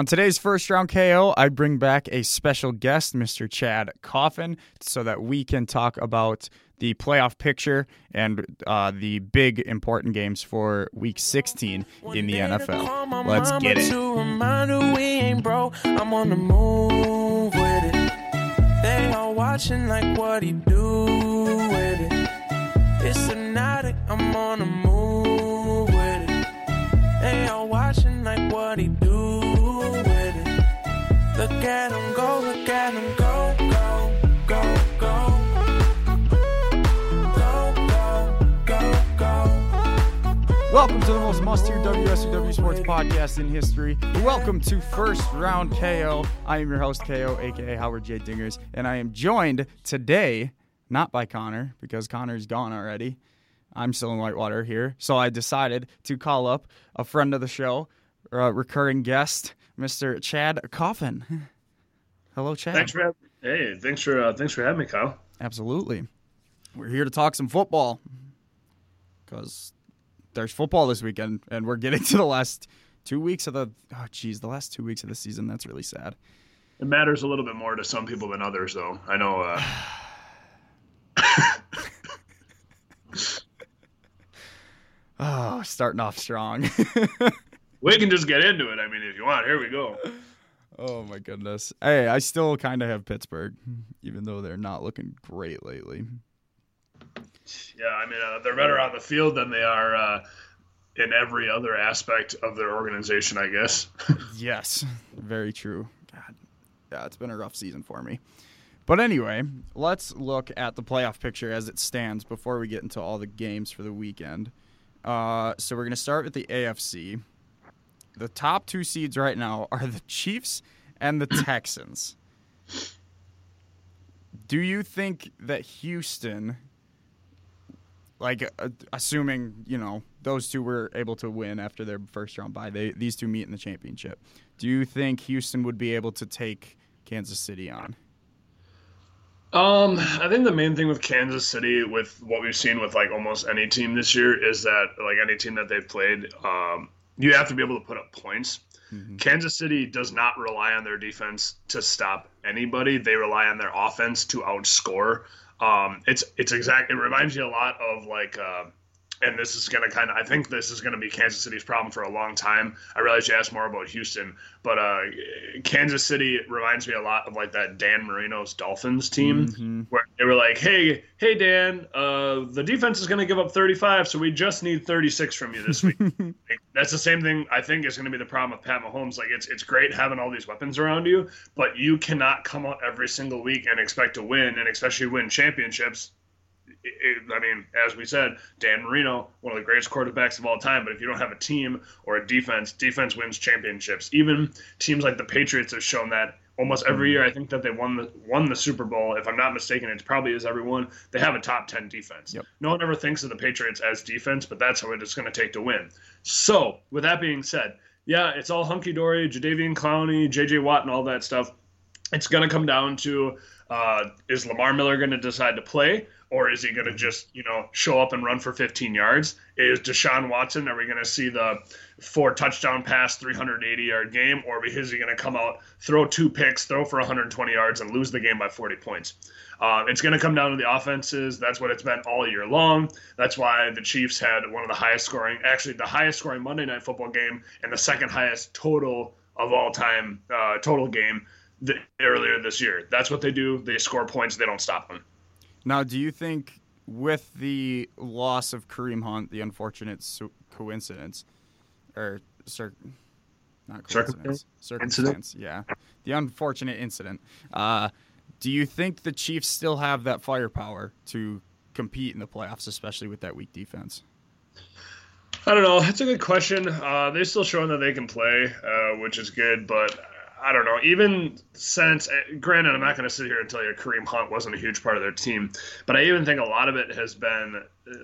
On today's first round KO, I bring back a special guest, Mr. Chad Coffin, so that we can talk about the playoff picture and uh, the big important games for Week 16 in the NFL. Let's get it. I'm on the move with it. They all watching like what he do with it. It's hypnotic. I'm on the move with it. They all watching like what he do. Look at him go, look at him go, go, go, go. Go, go, go. Welcome to the most must-hear WSUW sports podcast in history. Welcome to First Round KO. I am your host, KO, aka Howard J. Dingers, and I am joined today not by Connor because Connor's gone already. I'm still in Whitewater here, so I decided to call up a friend of the show, a recurring guest, Mr. Chad Coffin. Hello, Chad. Thanks for having, hey, thanks for uh, thanks for having me, Kyle. Absolutely. We're here to talk some football because there's football this weekend, and we're getting to the last two weeks of the oh geez, the last two weeks of the season. That's really sad. It matters a little bit more to some people than others, though. I know. Uh... oh, starting off strong. we can just get into it. I mean, if you want, here we go. Oh my goodness. Hey, I still kind of have Pittsburgh, even though they're not looking great lately. Yeah, I mean, uh, they're better on the field than they are uh, in every other aspect of their organization, I guess. yes, very true. God, yeah, it's been a rough season for me. But anyway, let's look at the playoff picture as it stands before we get into all the games for the weekend. Uh, so we're going to start with the AFC the top two seeds right now are the Chiefs and the Texans. Do you think that Houston, like uh, assuming you know those two were able to win after their first round bye, they these two meet in the championship. Do you think Houston would be able to take Kansas City on? Um, I think the main thing with Kansas City, with what we've seen with like almost any team this year, is that like any team that they've played, um, you have to be able to put up points. Mm-hmm. Kansas City does not rely on their defense to stop anybody. They rely on their offense to outscore. Um, it's it's exact. It reminds you a lot of like uh, and this is going to kind of i think this is going to be kansas city's problem for a long time. I realize you asked more about houston but uh, kansas city reminds me a lot of like that dan marino's dolphins team mm-hmm. where they were like hey hey dan uh, the defense is going to give up 35 so we just need 36 from you this week. Like, that's the same thing i think is going to be the problem with pat mahomes. Like it's, it's great having all these weapons around you but you cannot come out every single week and expect to win and especially win championships it, I mean, as we said, Dan Marino, one of the greatest quarterbacks of all time. But if you don't have a team or a defense, defense wins championships. Even teams like the Patriots have shown that almost every year. I think that they won the won the Super Bowl. If I'm not mistaken, it probably is everyone. They have a top ten defense. Yep. No one ever thinks of the Patriots as defense, but that's what it's going to take to win. So, with that being said, yeah, it's all hunky dory, Jadeveon Clowney, J.J. Watt, and all that stuff. It's going to come down to uh, is Lamar Miller going to decide to play, or is he going to just you know show up and run for 15 yards? Is Deshaun Watson? Are we going to see the four touchdown pass, 380 yard game, or is he going to come out, throw two picks, throw for 120 yards, and lose the game by 40 points? Uh, it's going to come down to the offenses. That's what it's been all year long. That's why the Chiefs had one of the highest scoring, actually the highest scoring Monday Night Football game and the second highest total of all time uh, total game the, earlier this year. That's what they do. They score points. They don't stop them. Now, do you think with the loss of Kareem Hunt, the unfortunate su- coincidence, or cir- not coincidence, circumstance, yeah, the unfortunate incident, uh, do you think the Chiefs still have that firepower to compete in the playoffs, especially with that weak defense? I don't know. That's a good question. Uh, they're still showing that they can play, uh, which is good, but I don't know. Even since, eh, granted, I'm not going to sit here and tell you Kareem Hunt wasn't a huge part of their team, but I even think a lot of it has been uh,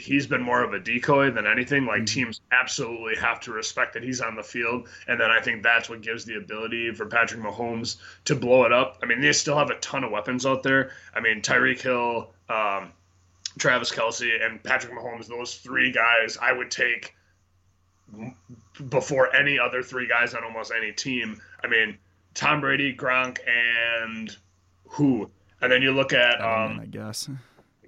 he's been more of a decoy than anything. Like mm-hmm. teams absolutely have to respect that he's on the field, and then I think that's what gives the ability for Patrick Mahomes to blow it up. I mean, they still have a ton of weapons out there. I mean, Tyreek Hill, um, Travis Kelce, and Patrick Mahomes. Those three guys, I would take before any other three guys on almost any team. I mean, Tom Brady, Gronk, and who? And then you look at um, I guess.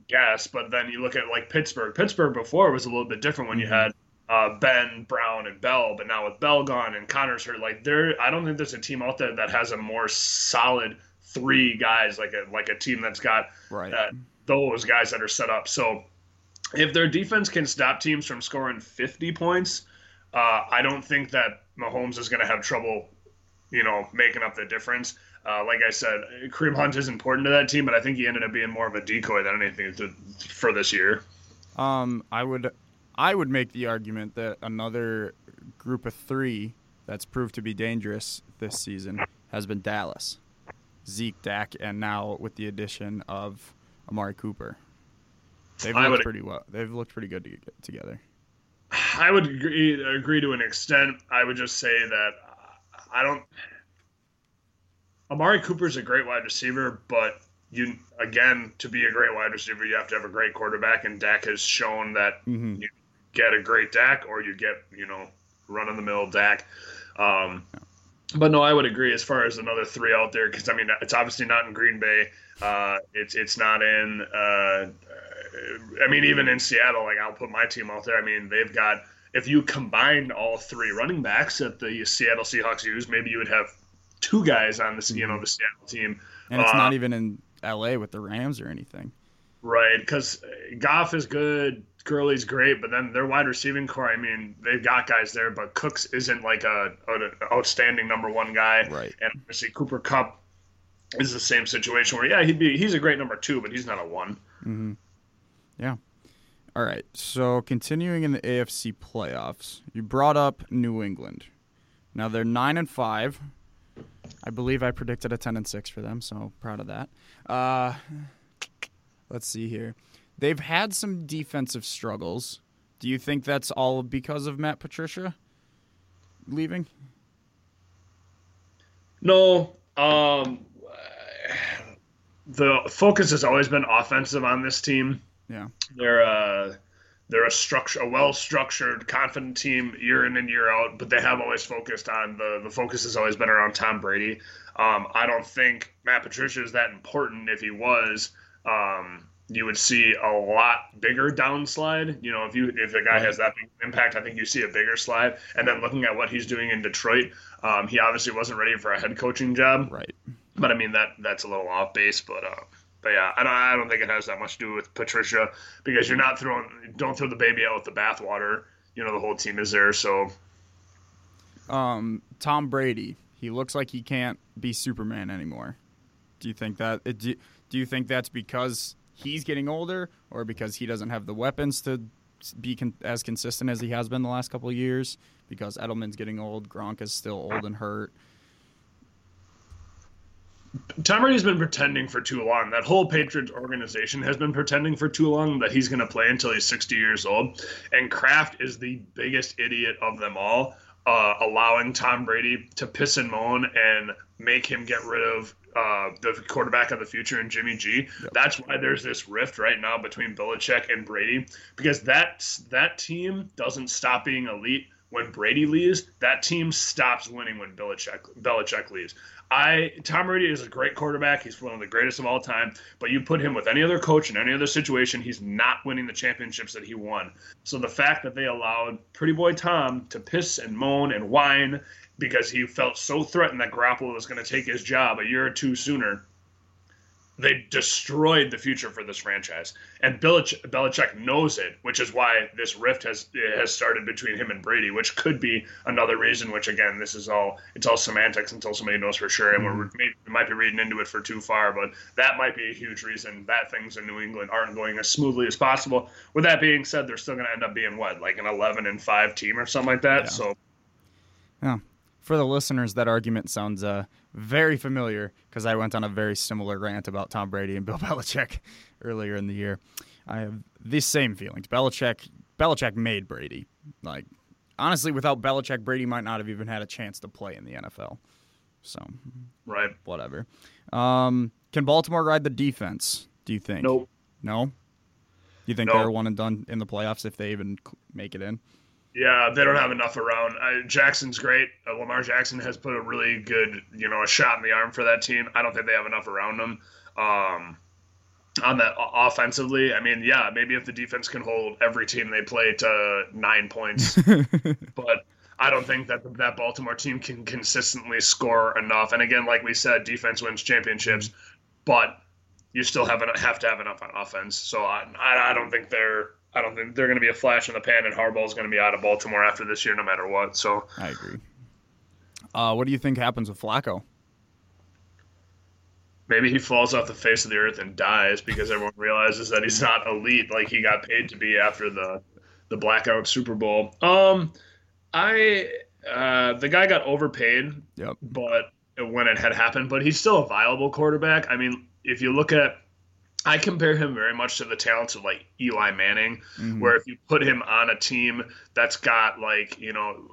Guess, but then you look at like Pittsburgh. Pittsburgh before was a little bit different when you Mm-hmm. had uh, Ben, Brown, and Bell, but now with Bell gone and Conner's hurt, like there, I don't think there's a team out there that has a more solid three guys like a like a team that's got Right. uh, those guys that are set up. So if their defense can stop teams from scoring 50 points, uh, I don't think that Mahomes is going to have trouble, you know, making up the difference. Uh, like I said, Kareem Hunt is important to that team, but I think he ended up being more of a decoy than anything to, for this year. Um, I would, I would make the argument that another group of three that's proved to be dangerous this season has been Dallas, Zeke, Dak, and now with the addition of Amari Cooper. They've looked pretty well. They've looked pretty good to get together. I would agree, agree to an extent. I would just say that I don't. Amari Cooper's a great wide receiver, but you again to be a great wide receiver, you have to have a great quarterback, and Dak has shown that hmm you get a great Dak or you get you know run in the mill Dak. Um, but no, I would agree as far as another three out there because I mean it's obviously not in Green Bay. Uh, it's it's not in. Uh, I mean even in Seattle, like I'll put my team out there. I mean they've got if you combined all three running backs that the Seattle Seahawks use, maybe you would have two guys on this you know the Seattle team. And it's Uh, not even in L.A. with the Rams or anything. Right, because Goff is good, Gurley's great, but then their wide receiving core. I mean, they've got guys there, but Cooks isn't like a, an outstanding number one guy. Right. And obviously Cooper Kupp is the same situation where yeah, he'd be he's a great number two, but he's not a one. Mm-hmm. Yeah. All right. So continuing in the AFC playoffs, you brought up New England. Now they're nine and five. I believe I predicted a ten and six for them, so proud of that. Uh, let's see here. They've had some defensive struggles. Do you think that's all because of Matt Patricia leaving? No, um, the focus has always been offensive on this team. Yeah. They're uh, they're a structure, a well structured, confident team year in and year out. But they have always focused on the the focus has always been around Tom Brady. Um, I don't think Matt Patricia is that important. If he was, um, you would see a lot bigger downslide. You know, if you if the guy has that big impact, I think you see a bigger slide. And then looking at what he's doing in Detroit, um, he obviously wasn't ready for a head coaching job. Right. But I mean that that's a little off base. But uh, but yeah, I don't I don't think it has that much to do with Patricia because you're not throwing don't throw the baby out with the bathwater. You know the whole team is there, so Um, Tom Brady. He looks like he can't be Superman anymore. Do you think that? Do, do you think that's because he's getting older, or because he doesn't have the weapons to be con- as consistent as he has been the last couple of years? Because Edelman's getting old, Gronk is still old and hurt. Tom Brady's been pretending for too long. That whole Patriots organization has been pretending for too long that he's going to play until he's 60 years old. And Kraft is the biggest idiot of them all, uh, allowing Tom Brady to piss and moan and make him get rid of uh, the quarterback of the future and Jimmy G. That's why there's this rift right now between Belichick and Brady because that that team doesn't stop being elite when Brady leaves. That team stops winning when Belichick Belichick leaves. I Tom Brady is a great quarterback. He's one of the greatest of all time. But you put him with any other coach in any other situation, he's not winning the championships that he won. So the fact that they allowed Pretty Boy Tom to piss and moan and whine because he felt so threatened that Garoppolo was going to take his job a year or two sooner, they destroyed the future for this franchise. And Belich- Belichick knows it, which is why this rift has has started between him and Brady, which could be another reason. Which again, this is all it's all semantics until somebody knows for sure, and we're maybe, we might be reading into it for too far. But that might be a huge reason that things in New England aren't going as smoothly as possible. With that being said, they're still going to end up being what, like an eleven and five team or something like that. Yeah. So Yeah. For the listeners, that argument sounds uh, very familiar because I went on a very similar rant about Tom Brady and Bill Belichick earlier in the year. I have these same feelings. Belichick, Belichick made Brady. Like honestly, without Belichick, Brady might not have even had a chance to play in the NFL. So right, whatever. Um, can Baltimore ride the defense? Do you think? nope. No. You think No. they're one and done in the playoffs if they even make it in? Yeah, they don't have enough around. Uh, Jackson's great. Uh, Lamar Jackson has put a really good, you know, a shot in the arm for that team. I don't think they have enough around them. Um, on that offensively, I mean, yeah, maybe if the defense can hold every team they play to nine points, but I don't think that that Baltimore team can consistently score enough. And again, like we said, defense wins championships, but you still have have to have enough on offense. So I, I don't think they're I don't think they're going to be a flash in the pan, and Harbaugh's going to be out of Baltimore after this year, no matter what. So I agree. Uh, what do you think happens with Flacco? Maybe he falls off the face of the earth and dies because everyone realizes that he's not elite like he got paid to be after the the blackout Super Bowl. Um, I uh, the guy got overpaid. Yep. But when it had happened, but he's still a viable quarterback. I mean, if you look at I compare him very much to the talents of like Eli Manning, mm-hmm. where if you put him on a team that's got like, you know,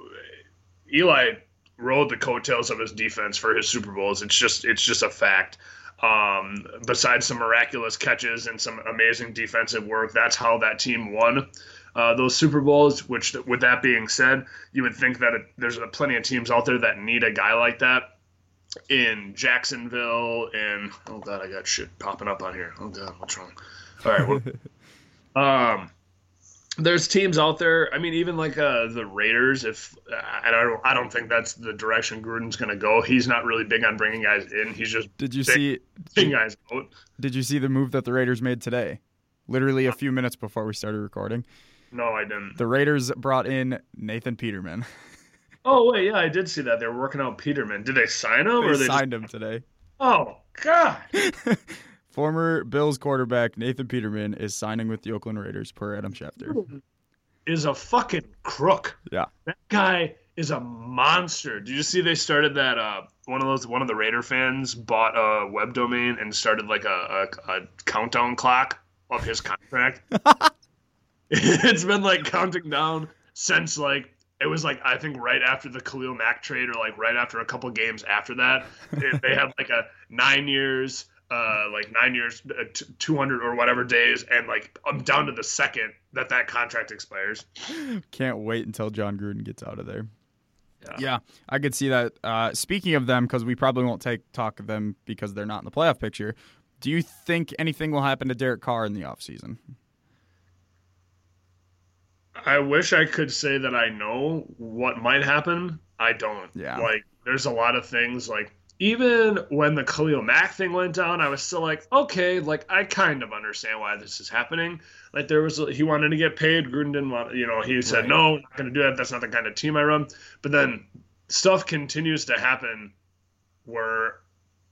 Eli rode the coattails of his defense for his Super Bowls. It's just it's just a fact. Um, besides some miraculous catches and some amazing defensive work, that's how that team won uh, those Super Bowls. Which, with that being said, you would think that it, there's plenty of teams out there that need a guy like that in Jacksonville and oh god, I got shit popping up on here. Oh god, what's wrong? All right, well, um, there's teams out there. I mean, even like uh, the Raiders. If I don't, I don't think that's the direction Gruden's going to go. He's not really big on bringing guys in. He's just did you see big guys out. Did you see the move that the Raiders made today? Literally a few minutes before we started recording. No, I didn't. The Raiders brought in Nathan Peterman. Oh wait, yeah, I did see that. They're working out Peterman. Did they sign him? They or they signed just... him today. Oh God. Former Bills quarterback Nathan Peterman is signing with the Oakland Raiders per Adam Schefter. Is a fucking crook. Yeah. That guy is a monster. Did you see they started that uh one of those one of the Raider fans bought a web domain and started like a, a, a countdown clock of his contract. it's been like counting down since like it was like I think right after the Khalil Mack trade, or like right after a couple games after that, they, they had like a nine years, uh, like nine years, uh, t- two hundred or whatever days, and like I'm down to the second that that contract expires. Can't wait until Jon Gruden gets out of there. Yeah, yeah I could see that. Uh, speaking of them, because we probably won't take talk of them because they're not in the playoff picture. Do you think anything will happen to Derek Carr in the offseason? I wish I could say that I know what might happen. I don't. Yeah. Like, there's a lot of things. Like, even when the Khalil Mack thing went down, I was still like, okay, like I kind of understand why this is happening. Like, there was he wanted to get paid. Gruden didn't want. You know, he said right. no, not going to do that. That's not the kind of team I run. But then stuff continues to happen where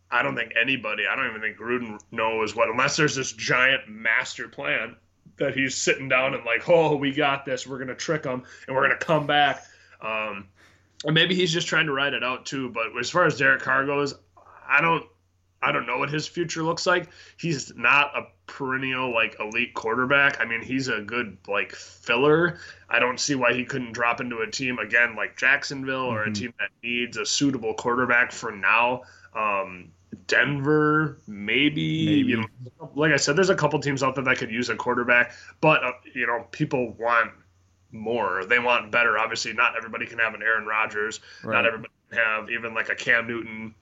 I don't think anybody, I don't even think Gruden knows what, unless there's this giant master plan that he's sitting down and like, oh, we got this. We're gonna trick him and we're gonna come back. Um, and maybe he's just trying to ride it out too. But as far as Derek Carr goes, I don't, I don't know what his future looks like. He's not a perennial like elite quarterback. I mean, he's a good like filler. I don't see why he couldn't drop into a team again like Jacksonville or mm-hmm. a team that needs a suitable quarterback for now. Um, Denver, maybe. maybe. You know, like I said, there's a couple teams out there that could use a quarterback, but uh, you know, people want more. They want better. Obviously, not everybody can have an Aaron Rodgers. Right. Not everybody can have even like a Cam Newton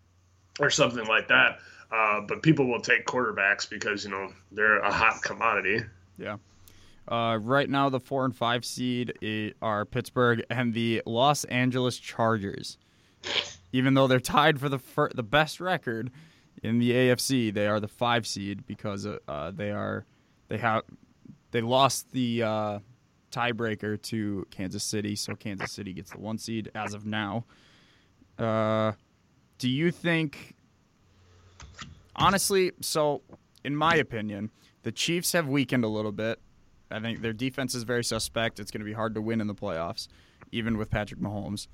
or something like that. Uh, but people will take quarterbacks because you know they're a hot commodity. Yeah. Uh, right now, the four and five seed are Pittsburgh and the Los Angeles Chargers even though they're tied for the fir- the best record in the AFC, they are the five seed because uh, uh, they are they have they lost the uh, tiebreaker to Kansas City, so Kansas City gets the one seed as of now. Uh, do you think, honestly? So, in my opinion, the Chiefs have weakened a little bit. I think their defense is very suspect. It's going to be hard to win in the playoffs, even with Patrick Mahomes.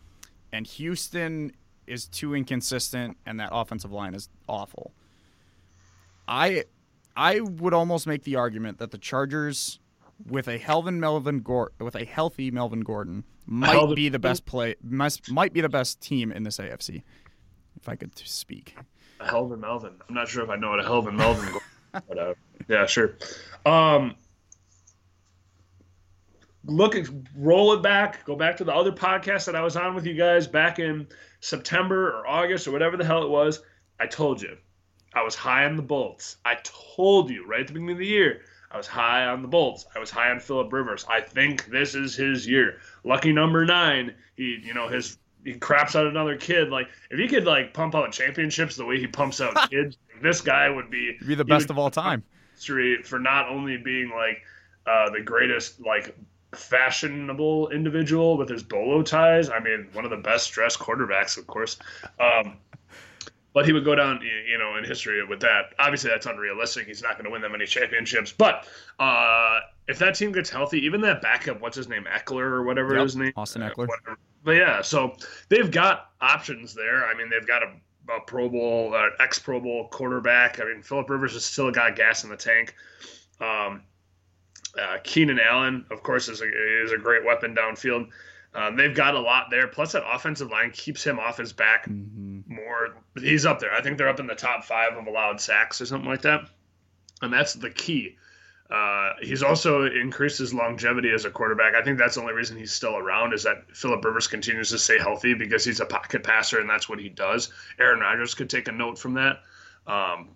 And Houston is too inconsistent and that offensive line is awful. I I would almost make the argument that the Chargers with a Helvin Melvin Gordon with a healthy Melvin Gordon might Helvin. be the best play must, might be the best team in this AFC. If I could speak. A Helvin Melvin. I'm not sure if I know what a Helvin Melvin but uh, yeah, sure. Um look at roll it back, go back to the other podcast that I was on with you guys back in September or August or whatever the hell it was. I told you I was high on the Bolts. I told you right at the beginning of the year I was high on the Bolts. I was high on Philip Rivers. I think this is his year. Lucky number nine. He, you know, his he craps out another kid. Like if he could like pump out championships the way he pumps out kids, this guy would be be the best of all time. History for not only being like uh, the greatest like fashionable individual with his bolo ties. I mean, one of the best dressed quarterbacks, of course. Um, but he would go down, you know, in history with that. Obviously, that's unrealistic. He's not going to win that many championships. But uh, if that team gets healthy, even that backup, what's his name, Ekeler or whatever yep, his name, Austin Ekeler. Uh, but yeah, so they've got options there. I mean, they've got a, a Pro Bowl, uh, ex Pro Bowl quarterback. I mean, Philip Rivers has still got gas in the tank. Um, uh, Keenan Allen, of course, is a, is a great weapon downfield. Um, they've got a lot there. Plus, that offensive line keeps him off his back mm-hmm. more. He's up there. I think they're up in the top five of allowed sacks or something like that. And that's the key. Uh, he's also increased his longevity as a quarterback. I think that's the only reason he's still around is that Philip Rivers continues to stay healthy because he's a pocket passer and that's what he does. Aaron Rodgers could take a note from that. Um,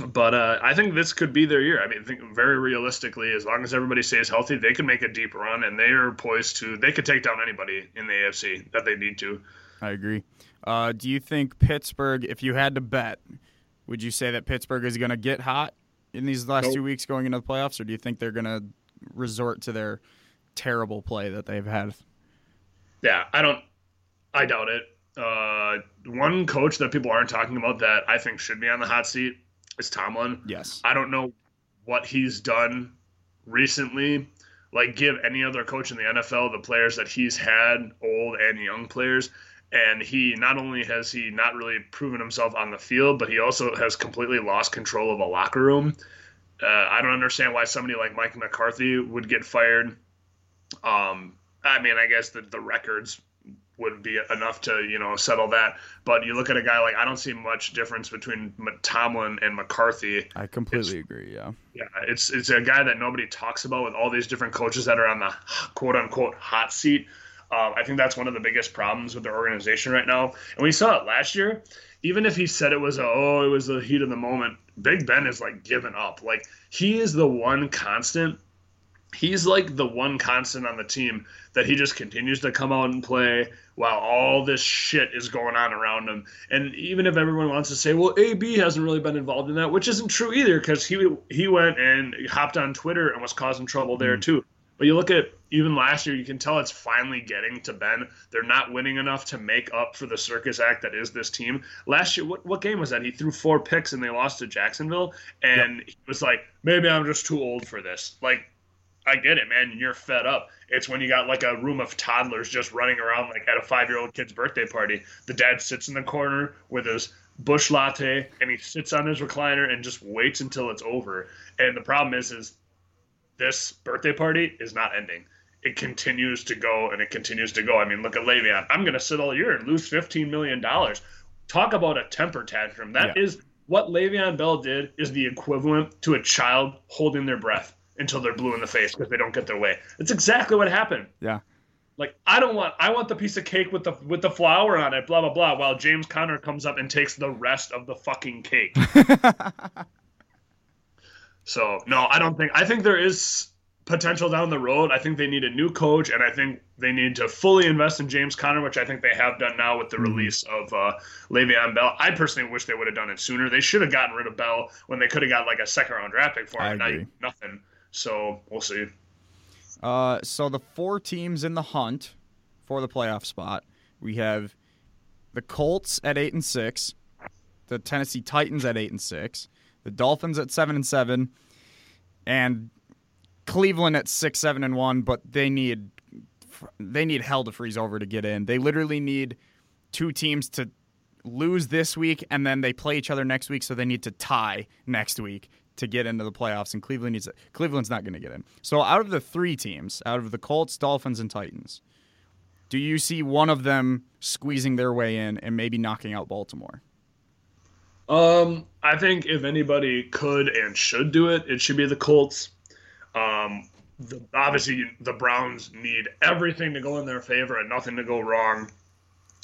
but uh, I think this could be their year. I mean, think very realistically, as long as everybody stays healthy, they can make a deep run, and they are poised to. They could take down anybody in the AFC that they need to. I agree. Uh, do you think Pittsburgh, if you had to bet, would you say that Pittsburgh is going to get hot in these last nope. two weeks going into the playoffs, or do you think they're going to resort to their terrible play that they've had? Yeah, I don't. I doubt it. Uh, one coach that people aren't talking about that I think should be on the hot seat is Tomlin. Yes. I don't know what he's done recently. Like, give any other coach in the NFL the players that he's had, old and young players. And he not only has he not really proven himself on the field, but he also has completely lost control of a locker room. Uh, I don't understand why somebody like Mike McCarthy would get fired. Um, I mean, I guess the, the records would be enough to you know settle that. But you look at a guy like I don't see much difference between Tomlin and McCarthy. I completely it's, agree. Yeah. Yeah, it's it's a guy that nobody talks about with all these different coaches that are on the quote unquote hot seat. Um, I think that's one of the biggest problems with their organization right now. And we saw it last year. Even if he said it was a, oh it was the heat of the moment, Big Ben is like giving up. Like he is the one constant he's like the one constant on the team that he just continues to come out and play while all this shit is going on around him. And even if everyone wants to say, well, AB hasn't really been involved in that, which isn't true either, because he he went and hopped on Twitter and was causing trouble there mm. too. But you look at even last year, you can tell it's finally getting to Ben. They're not winning enough to make up for the circus act that is this team. Last year, what, what game was that? He threw four picks and they lost to Jacksonville. And yep. he was like, maybe I'm just too old for this. Like, I get it, man. You're fed up. It's when you got like a room of toddlers just running around like at a five year old kid's birthday party. The dad sits in the corner with his bush latte and he sits on his recliner and just waits until it's over. And the problem is, is this birthday party is not ending. It continues to go and it continues to go. I mean, look at Le'Veon. I'm going to sit all year and lose $15 million. Talk about a temper tantrum. That yeah. is what Le'Veon Bell did is the equivalent to a child holding their breath until they're blue in the face because they don't get their way. It's exactly what happened. Yeah. Like I don't want I want the piece of cake with the with the flour on it, blah blah blah, while James Conner comes up and takes the rest of the fucking cake. so no, I don't think I think there is potential down the road. I think they need a new coach, and I think they need to fully invest in James Conner, which I think they have done now with the mm-hmm. release of uh, Le'Veon Bell. I personally wish they would have done it sooner. They should have gotten rid of Bell when they could have got like a second round draft pick for him. Nothing. So we'll see. Uh, so the four teams in the hunt for the playoff spot, we have the Colts at eight and six, the Tennessee Titans at eight and six, the Dolphins at seven and seven, and Cleveland at six, seven and one. But they need they need hell to freeze over to get in. They literally need two teams to lose this week and then they play each other next week, so they need to tie next week to get into the playoffs, and Cleveland needs. Cleveland's not going to get in. So out of the three teams, out of the Colts, Dolphins, and Titans, do you see one of them squeezing their way in and maybe knocking out Baltimore? Um, I think if anybody could and should do it, it should be the Colts. Um, the, obviously the Browns need everything to go in their favor and nothing to go wrong.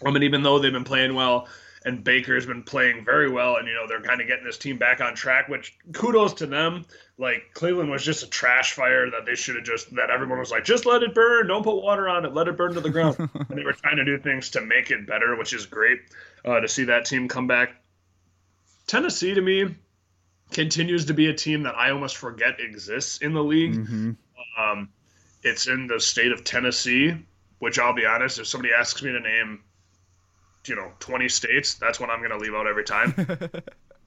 I mean, even though they've been playing well, and Baker's been playing very well, and you know they're kind of getting this team back on track. Which kudos to them. Like Cleveland was just a trash fire that they should have just that everyone was like, just let it burn, don't put water on it, let it burn to the ground. and they were trying to do things to make it better, which is great uh, to see that team come back. Tennessee to me continues to be a team that I almost forget exists in the league. Mm-hmm. Um, it's in the state of Tennessee, which I'll be honest, if somebody asks me to name you know 20 states that's what i'm going to leave out every time.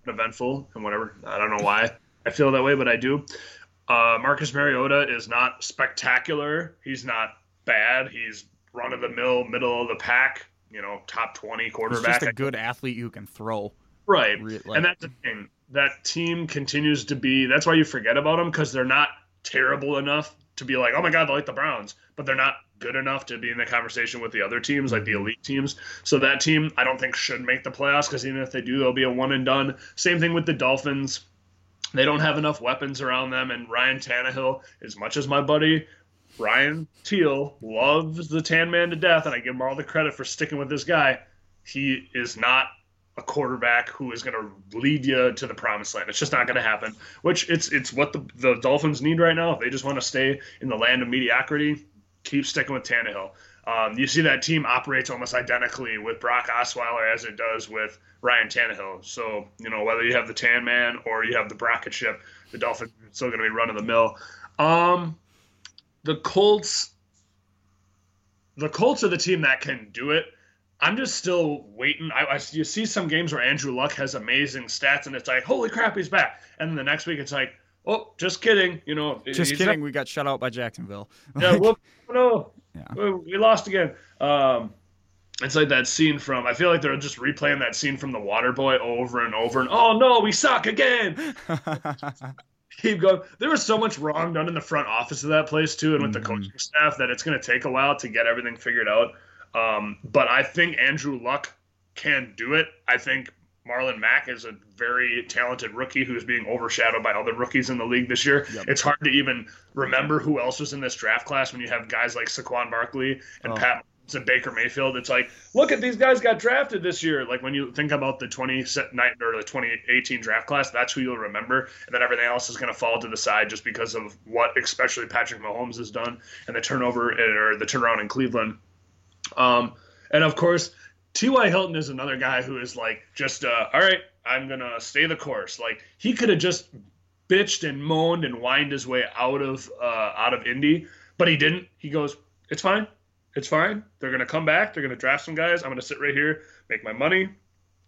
Eventful and whatever. I don't know why i feel that way but i do. Uh, marcus mariota is not spectacular. He's not bad. He's run of the mill middle of the pack you know top 20 quarterback he's just a good athlete who can throw. Right. Like, and that's the thing. That team continues to be that's why you forget about them because they're not terrible enough to be like oh my god they're like the browns but they're not good enough to be in the conversation with the other teams, like the mm-hmm. elite teams. So that team, I don't think should make the playoffs because even if they do, they'll be a one and done. Same thing with the Dolphins. They don't have enough weapons around them. And Ryan Tannehill, as much as my buddy Ryan Teal loves the Tan Man to death, and I give him all the credit for sticking with this guy, he is not a quarterback who is going to lead you to the promised land. It's just not going to happen. Which it's it's what the, the Dolphins need right now. If they just want to stay in the land of mediocrity, keep sticking with Tannehill. Um, you see that team operates almost identically with Brock Osweiler as it does with Ryan Tannehill. So, you know, whether you have the Tan Man or you have the bracket ship, the Dolphins are still going to be running the mill. Um, the Colts, the Colts are the team that can do it. I'm just still waiting. I, I, you see some games where Andrew Luck has amazing stats, and it's like, holy crap, he's back. And then the next week, it's like, oh, just kidding. You know, just kidding. Not... we got shut out by Jacksonville. yeah, well, no, yeah. we lost again. Um, it's like that scene from. I feel like they're just replaying that scene from The Water Boy over and over. And oh no, we suck again. Keep going. There was so much wrong done in the front office of that place too, and with mm-hmm. the coaching staff that it's going to take a while to get everything figured out. Um, but I think Andrew Luck can do it. I think Marlon Mack is a very talented rookie who's being overshadowed by other rookies in the league this year. Yep. It's hard to even remember who else was in this draft class when you have guys like Saquon Barkley and oh. Pat and Baker Mayfield. It's like, look at these guys got drafted this year. Like when you think about the 20 or the 2018 draft class, that's who you'll remember, and then everything else is going to fall to the side just because of what, especially Patrick Mahomes has done and the turnover or the turnaround in Cleveland. Um, and of course, T.Y. Hilton is another guy who is like just uh, all right, I'm gonna stay the course. Like he could have just bitched and moaned and whined his way out of uh, out of Indy, but he didn't. He goes, "It's fine, it's fine. They're gonna come back. They're gonna draft some guys. I'm gonna sit right here, make my money,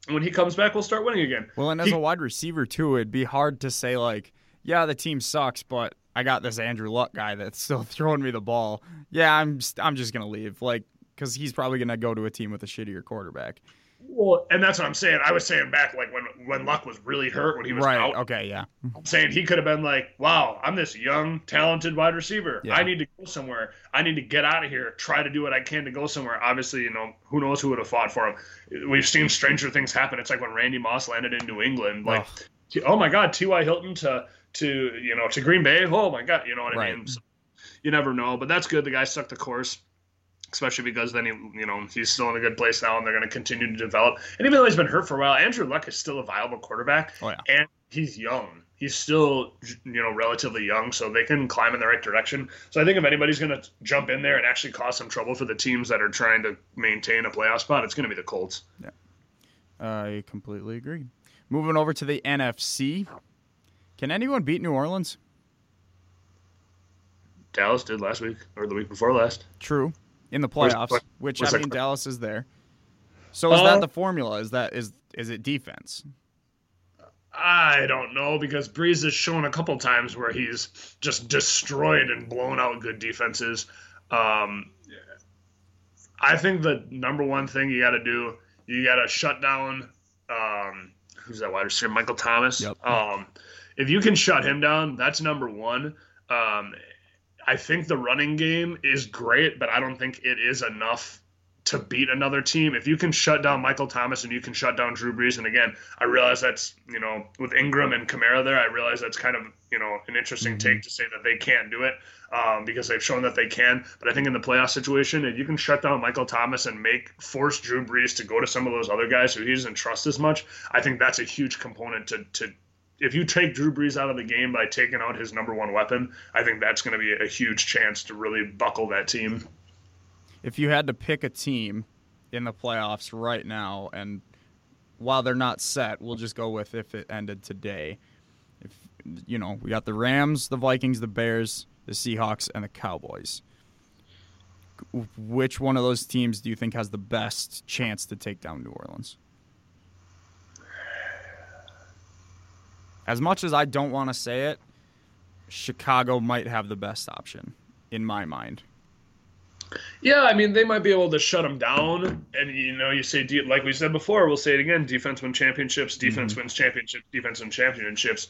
and when he comes back, we'll start winning again." Well, and as he, a wide receiver too, it'd be hard to say like, "Yeah, the team sucks," but I got this Andrew Luck guy that's still throwing me the ball. Yeah, I'm I'm just gonna leave. Like because he's probably going to go to a team with a shittier quarterback. Well, and that's what I'm saying. I was saying back like when when Luck was really hurt when he was right. out. Okay, yeah. I'm saying he could have been like, "Wow, I'm this young, talented wide receiver. Yeah. I need to go somewhere. I need to get out of here. Try to do what I can to go somewhere." Obviously, you know, who knows who would have fought for him. We've seen stranger things happen. It's like when Randy Moss landed in New England. Like, oh, oh my God, T.Y. Hilton to to you know to Green Bay. Oh my God, you know what I right. mean? So, you never know, but that's good. The guy stuck the course especially because then he, you know, he's still in a good place now, and they're going to continue to develop. And even though he's been hurt for a while, Andrew Luck is still a viable quarterback, oh, yeah. and he's young. He's still, you know, relatively young, so they can climb in the right direction. So I think if anybody's going to jump in there and actually cause some trouble for the teams that are trying to maintain a playoff spot, it's going to be the Colts. Yeah, I completely agree. Moving over to the NFC, can anyone beat New Orleans? Dallas did last week or the week before last. True in the playoffs, which I mean Dallas is there. So is uh, that the formula? Is that is is it defense? I don't know because Brees has shown a couple times where he's just destroyed and blown out good defenses. Um, I think the number one thing you got to do, you got to shut down. Um, who's that wide receiver? Michael Thomas. Yep. Um, if you can shut him down, that's number one. Um, I think the running game is great, but I don't think it is enough to beat another team. If you can shut down Michael Thomas and you can shut down Drew Brees, and again, I realize that's you know with Ingram and Kamara there, I realize that's kind of you know an interesting mm-hmm. take to say that they can't do it um, because they've shown that they can. But I think in the playoff situation, if you can shut down Michael Thomas and make force Drew Brees to go to some of those other guys who he doesn't trust as much, I think that's a huge component to to if you take Drew Brees out of the game by taking out his number one weapon, I think that's going to be a huge chance to really buckle that team. If you had to pick a team in the playoffs right now, and while they're not set, we'll just go with if it ended today. If you know, we got the Rams, the Vikings, the Bears, the Seahawks, and the Cowboys. Which one of those teams do you think has the best chance to take down New Orleans? As much as I don't want to say it, Chicago might have the best option in my mind. Yeah, I mean they might be able to shut them down, and you know you say like we said before, we'll say it again: defense wins championships, defense mm-hmm. wins championships, defense wins championships.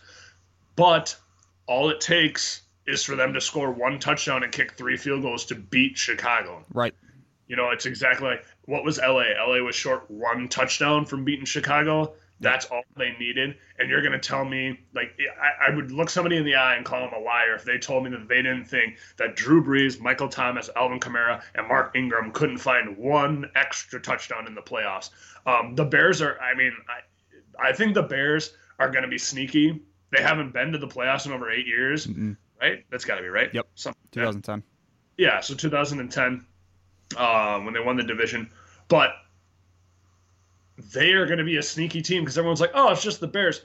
But all it takes is for them to score one touchdown and kick three field goals to beat Chicago. Right. You know, it's exactly like what was LA? LA was short one touchdown from beating Chicago. That's all they needed. And you're going to tell me, like, I, I, would look somebody in the eye and call them a liar if they told me that they didn't think that Drew Brees, Michael Thomas, Alvin Kamara, and Mark Ingram couldn't find one extra touchdown in the playoffs. Um, the Bears are, I mean, I, I think the Bears are going to be sneaky. They haven't been to the playoffs in over eight years, mm-hmm. right? That's got to be right. Yep. Something 2010. Yeah, so 2010 uh, when they won the division. But they are going to be a sneaky team because everyone's like, oh, it's just the Bears.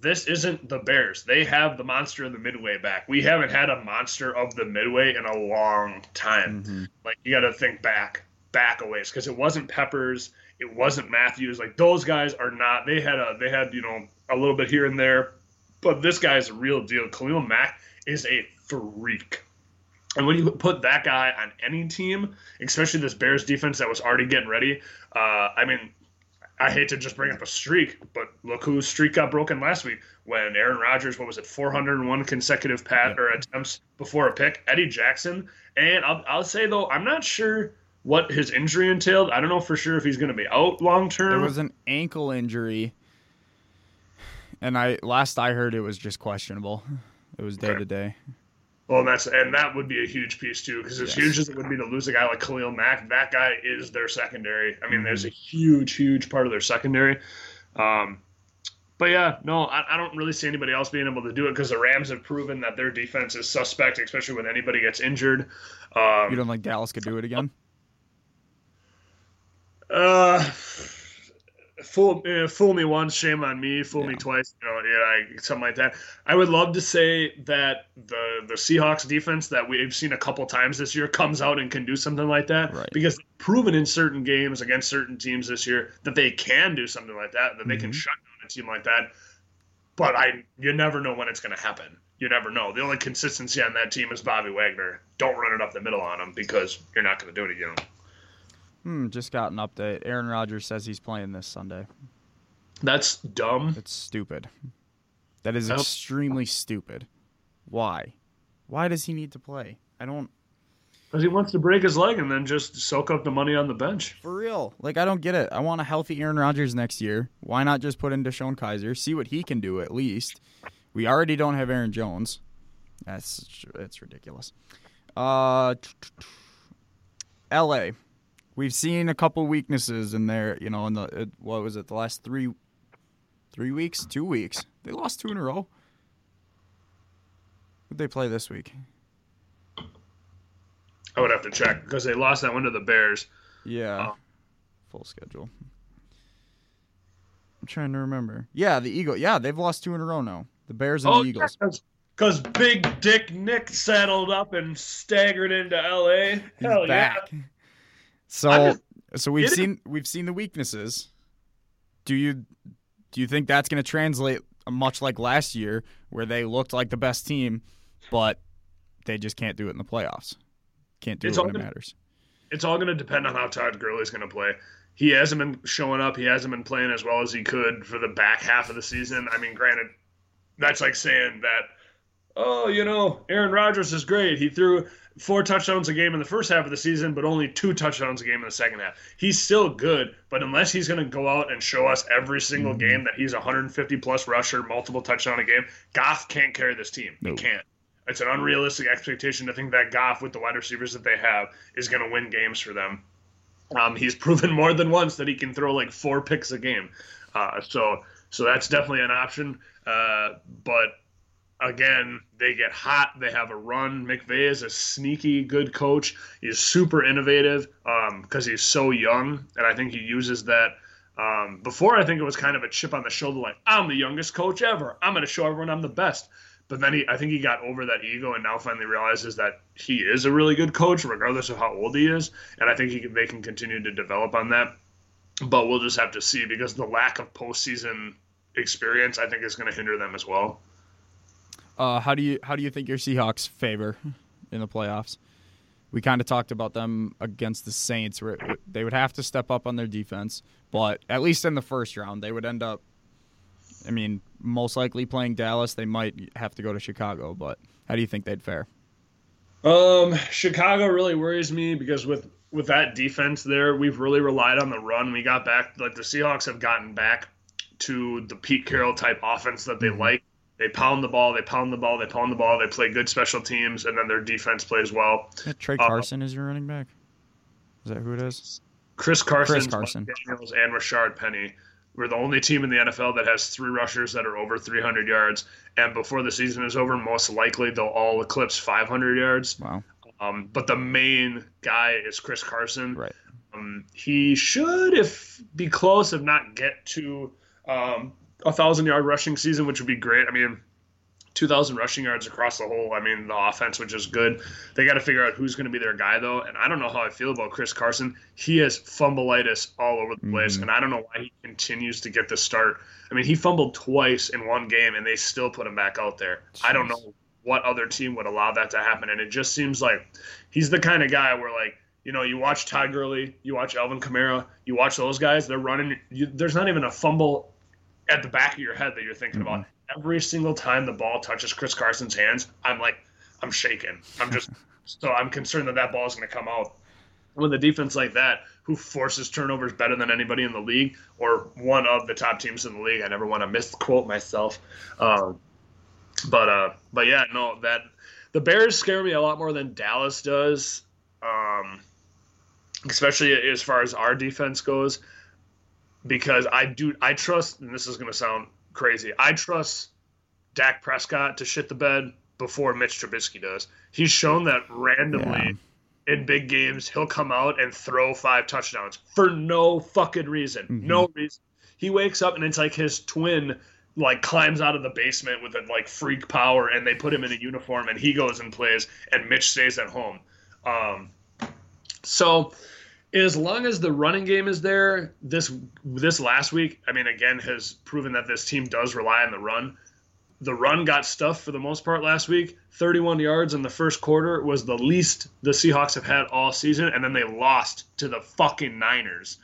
This isn't the Bears. They have the monster of the Midway back. We haven't had a monster of the Midway in a long time. Mm-hmm. Like, you got to think back, back a ways because it wasn't Peppers. It wasn't Matthews. Like, those guys are not, they had a, they had, you know, a little bit here and there, but this guy's a real deal. Khalil Mack is a freak. And when you put that guy on any team, especially this Bears defense that was already getting ready, uh, I mean, I hate to just bring up a streak, but look whose streak got broken last week when Aaron Rodgers, what was it, 401 consecutive pat or attempts before a pick, Eddie Jackson. And I'll, I'll say though, I'm not sure what his injury entailed. I don't know for sure if he's going to be out long term. It was an ankle injury, and I last I heard it was just questionable. It was day to day. Well, that's and that would be a huge piece too, because as yes. huge as it would be to lose a guy like Khalil Mack, that guy is their secondary. I mean, mm-hmm. there's a huge, huge part of their secondary. Um, but yeah, no, I, I, don't really see anybody else being able to do it because the Rams have proven that their defense is suspect, especially when anybody gets injured. Um, you don't think Dallas could do it again? Uh fool fool me once, shame on me. Fool yeah. me twice, you know, yeah, something like that. I would love to say that the the Seahawks defense that we've seen a couple times this year comes out and can do something like that right. because proven in certain games against certain teams this year that they can do something like that, that mm-hmm. they can mm-hmm. shut down a team like that. But I, you never know when it's going to happen. You never know. The only consistency on that team is Bobby Wagner. Don't run it up the middle on him because you're not going to do it again. Hmm, just got an update. Aaron Rodgers says he's playing this Sunday. That's dumb. It's stupid. That is extremely stupid. Why? Why does he need to play? I don't. Because he wants to break his leg and then just soak up the money on the bench. For real. Like, I don't get it. I want a healthy Aaron Rodgers next year. Why not just put in DeShone Kizer? see what he can do at least? We already don't have Aaron Jones. That's it's ridiculous. Uh, L.A we've seen a couple weaknesses in there. You know, in the what was it? The last three, three weeks, two weeks. They lost two in a row. Who'd they play this week? I would have to check because they lost that one to the Bears. Yeah, um, full schedule. I'm trying to remember. Yeah, the Eagle. Yeah, they've lost two in a row now. The Bears and oh, the Eagles. Because Big Dick Nick saddled up and staggered into L.A. He's Hell back. yeah. So so we've seen we've seen the weaknesses. Do you do you think that's going to translate much like last year where they looked like the best team, but they just can't do it in the playoffs? Can't do it's it when gonna, it matters. It's all going to depend on how Todd Gurley's going to play. He hasn't been showing up. He hasn't been playing as well as he could for the back half of the season. I mean, granted, that's like saying that, oh, you know, Aaron Rodgers is great. He threw four touchdowns a game in the first half of the season, but only two touchdowns a game in the second half. He's still good, but unless he's going to go out and show us every single mm-hmm. game that he's 150 plus rusher, multiple touchdown a game, Goff can't carry this team. Nope. He can't. It's an unrealistic expectation to think that Goff, with the wide receivers that they have, is going to win games for them. Um, he's proven more than once that he can throw like four picks a game. Uh, so so that's definitely an option. Uh, but again, they get hot. They have a run. McVay is a sneaky good coach. He's super innovative because um, he's so young, and I think he uses that. Um, before, I think it was kind of a chip on the shoulder, like I'm the youngest coach ever. I'm going to show everyone I'm the best. But then he, I think he got over that ego and now finally realizes that he is a really good coach, regardless of how old he is. And I think he they can continue to develop on that. But we'll just have to see because the lack of postseason experience, I think, is going to hinder them as well. Uh, how do you how do you think your Seahawks favor in the playoffs? We kind of talked about them against the Saints, where they would have to step up on their defense, but at least in the first round, they would end up. I mean, most likely playing Dallas. They might have to go to Chicago, but how do you think they'd fare? Um, Chicago really worries me because with with that defense there, we've really relied on the run. We got back like the Seahawks have gotten back to the Pete Carroll type offense that they mm-hmm. like they pound the ball, they pound the ball, they pound the ball, they play good special teams, and then their defense plays well. Yeah, Tra Carson uh, is your running back. Is that who it is? Chris Carson, Chris Carson, Daniels, and Rashaad Penny. We're the only team in the NFL that has three rushers that are over 300 yards, and before the season is over, most likely they'll all eclipse 500 yards. Wow. Um, but the main guy is Chris Carson. Right. Um, he should, if be close, if not get to um, a thousand yard rushing season, which would be great. I mean, 2,000 rushing yards across the whole. I mean, the offense, which is good. They got to figure out who's going to be their guy, though. And I don't know how I feel about Chris Carson. He has fumbleitis all over the place, mm-hmm. and I don't know why he continues to get the start. I mean, he fumbled twice in one game, and they still put him back out there. Jeez. I don't know what other team would allow that to happen, and it just seems like he's the kind of guy where like. You know, you watch Todd Gurley, you watch Alvin Kamara, you watch those guys. They're running. You, there's not even a fumble at the back of your head that you're thinking mm-hmm. about. Every single time the ball touches Chris Carson's hands, I'm like, I'm shaking. I'm just so I'm concerned that that ball is going to come out. With a defense like that, who forces turnovers better than anybody in the league, or one of the top teams in the league, I never want to misquote myself. Um, but uh, but yeah, no, that the Bears scare me a lot more than Dallas does, um, especially as far as our defense goes because I do I trust, and this is going to sound crazy. I trust Dak Prescott to shit the bed before Mitch Trubisky does. He's shown that randomly yeah. in big games he'll come out and throw five touchdowns for no fucking reason, mm-hmm. no reason. He wakes up and it's like his twin like climbs out of the basement with a like freak power and they put him in a uniform and he goes and plays and Mitch stays at home. Um, so as long as the running game is there, this this last week, I mean, again, has proven that this team does rely on the run. The run got stuffed for the most part last week. 31 yards in the first quarter was the least the Seahawks have had all season, and then they lost to the fucking Niners.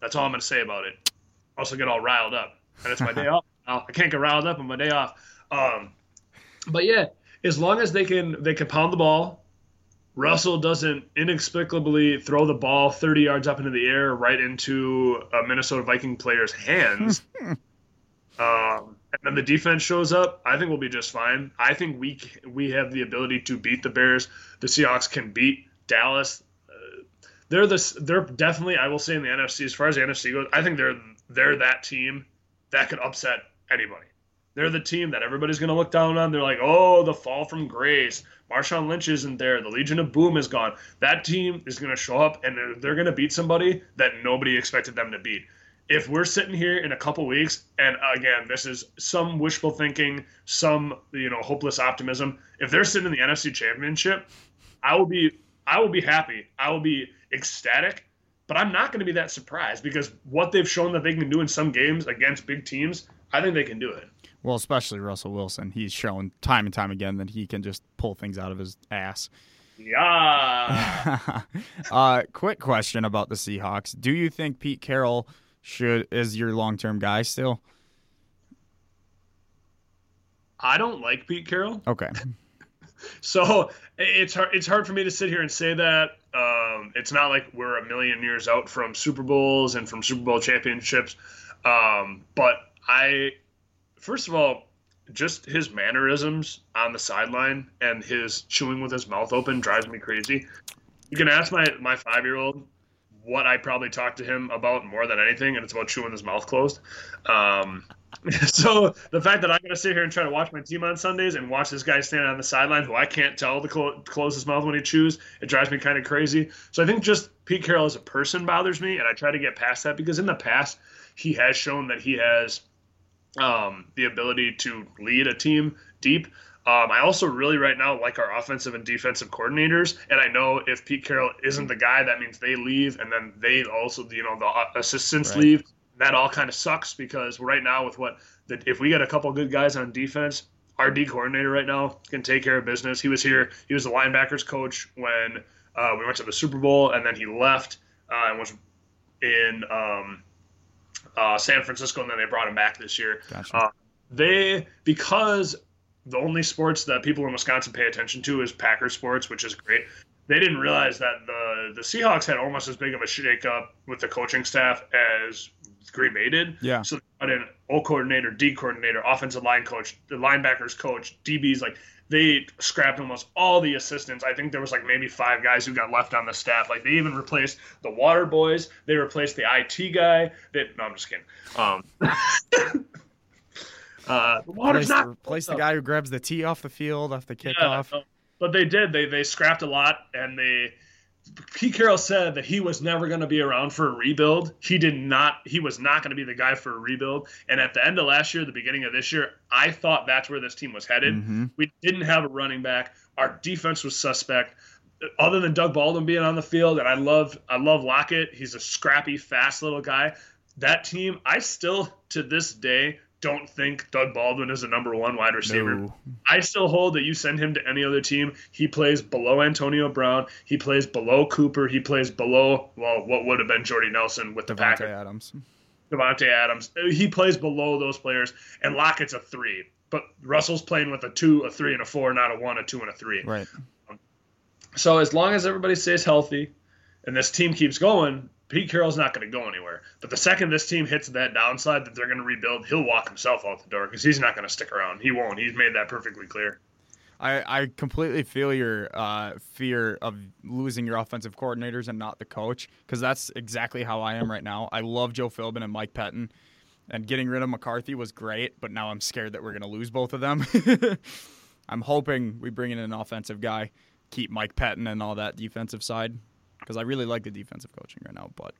That's all I'm going to say about it. Also, get all riled up, and it's my day off. I can't get riled up on my day off. Um, but yeah, as long as they can they can pound the ball, Russell doesn't inexplicably throw the ball 30 yards up into the air right into a Minnesota Viking player's hands. um, and then the defense shows up. I think we'll be just fine. I think we we have the ability to beat the Bears. The Seahawks can beat Dallas. Uh, they're this. They're definitely. I will say in the NFC as far as the NFC goes. I think they're they're that team that could upset anybody. They're the team that everybody's going to look down on. They're like, oh, the fall from grace. Marshawn Lynch isn't there. The Legion of Boom is gone. That team is going to show up and they're, they're going to beat somebody that nobody expected them to beat. If we're sitting here in a couple weeks, and again, this is some wishful thinking, some you know hopeless optimism. If they're sitting in the NFC Championship, I will be I will be happy. I will be ecstatic. But I'm not going to be that surprised because what they've shown that they can do in some games against big teams, I think they can do it. Well, especially Russell Wilson. He's shown time and time again that he can just pull things out of his ass. Yeah. uh, quick question about the Seahawks. Do you think Pete Carroll should is your long term guy still? I don't like Pete Carroll. Okay. so it's hard. It's hard for me to sit here and say that. Um, it's not like we're a million years out from Super Bowls and from Super Bowl championships. Um, but I, first of all, just his mannerisms on the sideline and his chewing with his mouth open drives me crazy. You can ask my my five year old what I probably talk to him about more than anything, and it's about chewing his mouth closed. Um, so the fact that I'm to sit here and try to watch my team on Sundays and watch this guy stand on the sideline who I can't tell to clo- close his mouth when he chews, it drives me kind of crazy. So I think just Pete Carroll as a person bothers me, and I try to get past that because in the past he has shown that he has um, the ability to lead a team deep. Um, I also really right now like our offensive and defensive coordinators, and I know if Pete Carroll isn't the guy, that means they leave, and then they also, you know, the assistants right. leave. That all kind of sucks because right now with what the, if we get a couple good guys on defense, our D coordinator right now can take care of business. He was here. He was the linebackers coach when uh, we went to the Super Bowl, and then he left uh, and was in um, uh, San Francisco, and then they brought him back this year. Gotcha. Uh, they because the only sports that people in Wisconsin pay attention to is Packer sports, which is great. They didn't realize that the the Seahawks had almost as big of a shakeup with the coaching staff as Green Bay did. Yeah. So they brought in O coordinator, D coordinator, offensive line coach, the linebackers coach, DBs. Like they scrapped almost all the assistants. I think there was like maybe five guys who got left on the staff. Like they even replaced the water boys. They replaced the IT guy. They, no, I'm just kidding. Um, Uh, the water's not replace the guy who grabs the tee off the field off the kickoff. Yeah, but they did. They they scrapped a lot, and they. Pete Carroll said that he was never going to be around for a rebuild. He did not. He was not going to be the guy for a rebuild. And at the end of last year, the beginning of this year, I thought that's where this team was headed. Mm-hmm. We didn't have a running back. Our defense was suspect other than Doug Baldwin being on the field, and I love I love Lockett. He's a scrappy, fast little guy. That team, I still to this day don't think Doug Baldwin is a number one wide receiver. No. I still hold that you send him to any other team, he plays below Antonio Brown, he plays below Cooper, he plays below well what would have been Jordy Nelson with the Davante Packers. Adams. Davante Adams. He plays below those players, and Lockett's a three. But Russell's playing with a two, a three, and a four, not a one, a two, and a three. Right. So as long as everybody stays healthy, and this team keeps going, Pete Carroll's not going to go anywhere. But the second this team hits that downside that they're going to rebuild, he'll walk himself out the door because he's not going to stick around. He won't. He's made that perfectly clear. I, I completely feel your uh, fear of losing your offensive coordinators and not the coach because that's exactly how I am right now. I love Joe Philbin and Mike Pettine, and getting rid of McCarthy was great, but now I'm scared that we're going to lose both of them. I'm hoping we bring in an offensive guy, keep Mike Pettine and all that defensive side because I really like the defensive coaching right now, but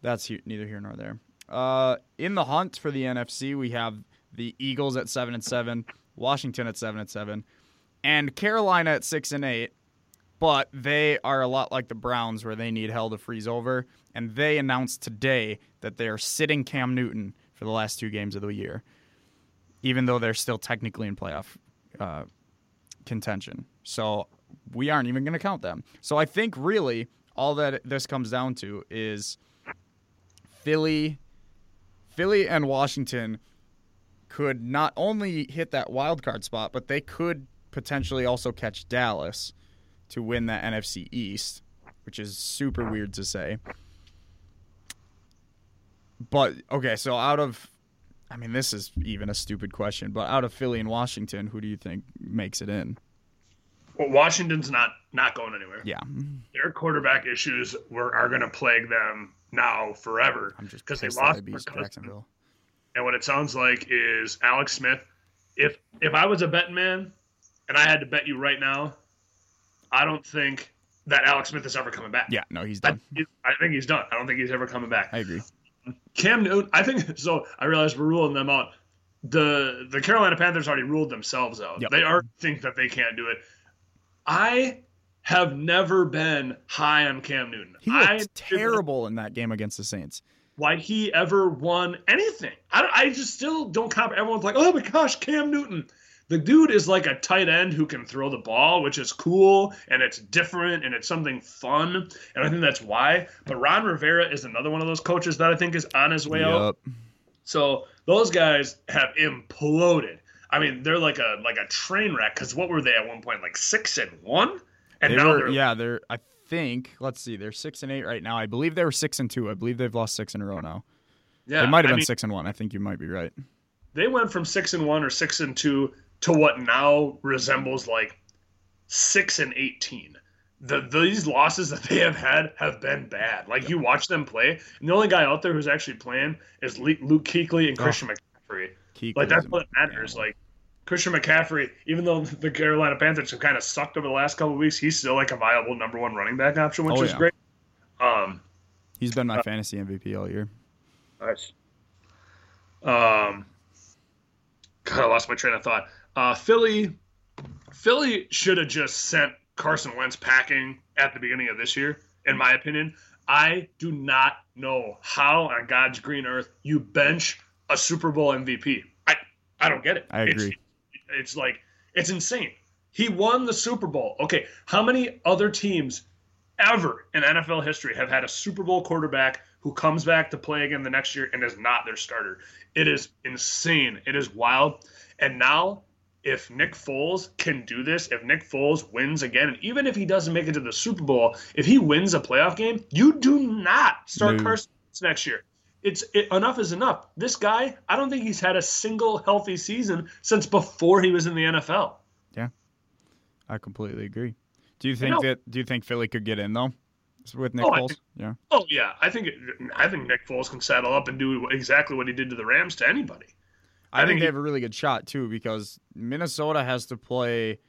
that's he- neither here nor there. Uh, in the hunt for the NFC, we have the Eagles at seven and seven, Washington at seven and seven, and Carolina at six and eight. But they are a lot like the Browns, where they need hell to freeze over. And they announced today that they are sitting Cam Newton for the last two games of the year, even though they're still technically in playoff uh, contention. So we aren't even going to count them. So I think really all that this comes down to is Philly, Philly and Washington could not only hit that wild card spot, but they could potentially also catch Dallas to win that NFC East, which is super weird to say. But okay, so out of I mean this is even a stupid question, but out of Philly and Washington, who do you think makes it in? Well, Washington's not not going anywhere. Yeah, their quarterback issues were are going to plague them now forever because they lost to Jacksonville. And what it sounds like is Alex Smith. If if I was a betting man, and I had to bet you right now, I don't think that Alex Smith is ever coming back. Yeah, no, he's done. I, I think he's done. I don't think he's ever coming back. I agree. Cam Newton, I think so. I realize we're ruling them out. The the Carolina Panthers already ruled themselves out. Yep. They already think that they can't do it. I have never been high on Cam Newton. He looked I, terrible in that game against the Saints. Why he ever won anything? I, I just still don't comprehend. Everyone's like, "Oh my gosh, Cam Newton." The dude is like a tight end who can throw the ball, which is cool and it's different and it's something fun. And I think that's why. But Ron Rivera is another one of those coaches that I think is on his way yep. out. So those guys have imploded. I mean, they're like a like a train wreck. Because what were they at one point? Like six and one, and they now were, they're yeah, they're. I think. Let's see. They're six and eight right now. I believe they were six and two. I believe they've lost six in a row now. yeah. they might have been mean, six and one. I think you might be right. they went from six and one or six and two to what now resembles like six and eighteen. The these losses that they have had have been bad. Like you watch them play, and the only guy out there who's actually playing is Luke Kuechly and Oh. Christian McCaffrey. Keek Like that's what matters. Like Christian McCaffrey, even though the Carolina Panthers have kind of sucked over the last couple of weeks, he's still like a viable number one running back option, which Oh, is yeah. great. Um, He's been my fantasy MVP all year. Nice. Um, God, I lost my train of thought. Uh, Philly, Philly should have just sent Carson Wentz packing at the beginning of this year. In my opinion, I do not know how on God's green earth you bench a Super Bowl MVP. I I don't get it. I agree. it's like it's insane. He won the Super Bowl. Okay, how many other teams ever in NFL history have had a Super Bowl quarterback who comes back to play again the next year and is not their starter? It is insane. It is wild. And now, if Nick Foles can do this, if Nick Foles wins again, and even if he doesn't make it to the Super Bowl, if he wins a playoff game, you do not start No. Carson next year. It's it, enough is enough. This guy, I don't think he's had a single healthy season since before he was in the NFL. Yeah, I completely agree. Do you think know- that? Do you think Philly could get in though, with Nick Oh, Foles? think- yeah. Oh yeah, I think it, I think Nick Foles can saddle up and do exactly what he did to the Rams to anybody. I, I think think they he- have a really good shot too because Minnesota has to play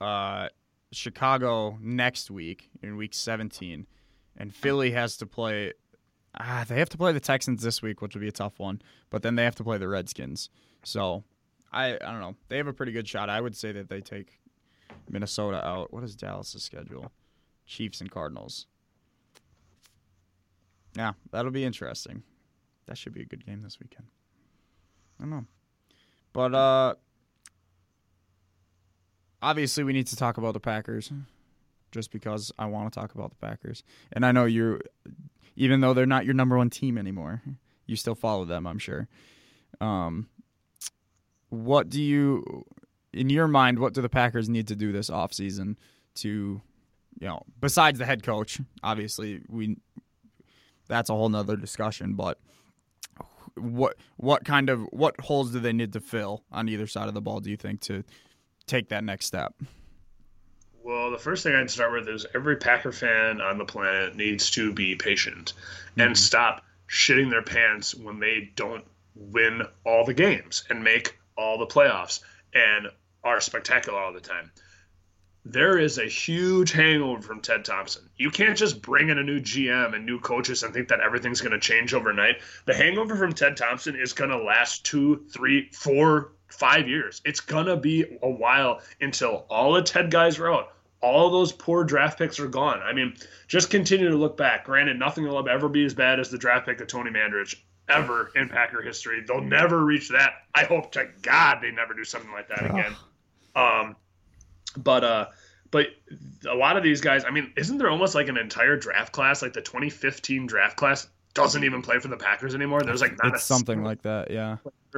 uh, Chicago next week in Week 17, and Philly has to play. Ah, they have to play the Texans this week, which will be a tough one. But then they have to play the Redskins. So I I don't know. They have a pretty good shot. I would say that they take Minnesota out. What is Dallas' schedule? Chiefs and Cardinals. Yeah, that'll be interesting. That should be a good game this weekend. I don't know. But uh obviously we need to talk about the Packers just because I want to talk about the Packers. And I know you even though they're not your number 1 team anymore, you still follow them, I'm sure. Um what do you in your mind what do the Packers need to do this offseason to you know, besides the head coach, obviously we that's a whole nother discussion, but what what kind of what holes do they need to fill on either side of the ball do you think to take that next step Well, the first thing I'd start with is every Packer fan on the planet needs to be patient and mm-hmm. stop shitting their pants when they don't win all the games and make all the playoffs and are spectacular all the time. There is a huge hangover from Ted Thompson. You can't just bring in a new GM and new coaches and think that everything's going to change overnight. The hangover from Ted Thompson is going to last two, three, four, five years. It's going to be a while until all the Ted guys are out. All those poor draft picks are gone. I mean, just continue to look back. Granted, nothing will ever be as bad as the draft pick of Tony Mandarich ever in Packer history. They'll never reach that. I hope to God they never do something like that again. Um, but uh, but a lot of these guys, I mean, isn't there almost like an entire draft class, like the 2015 draft class, doesn't even play for the Packers anymore? There's like not something like that yeah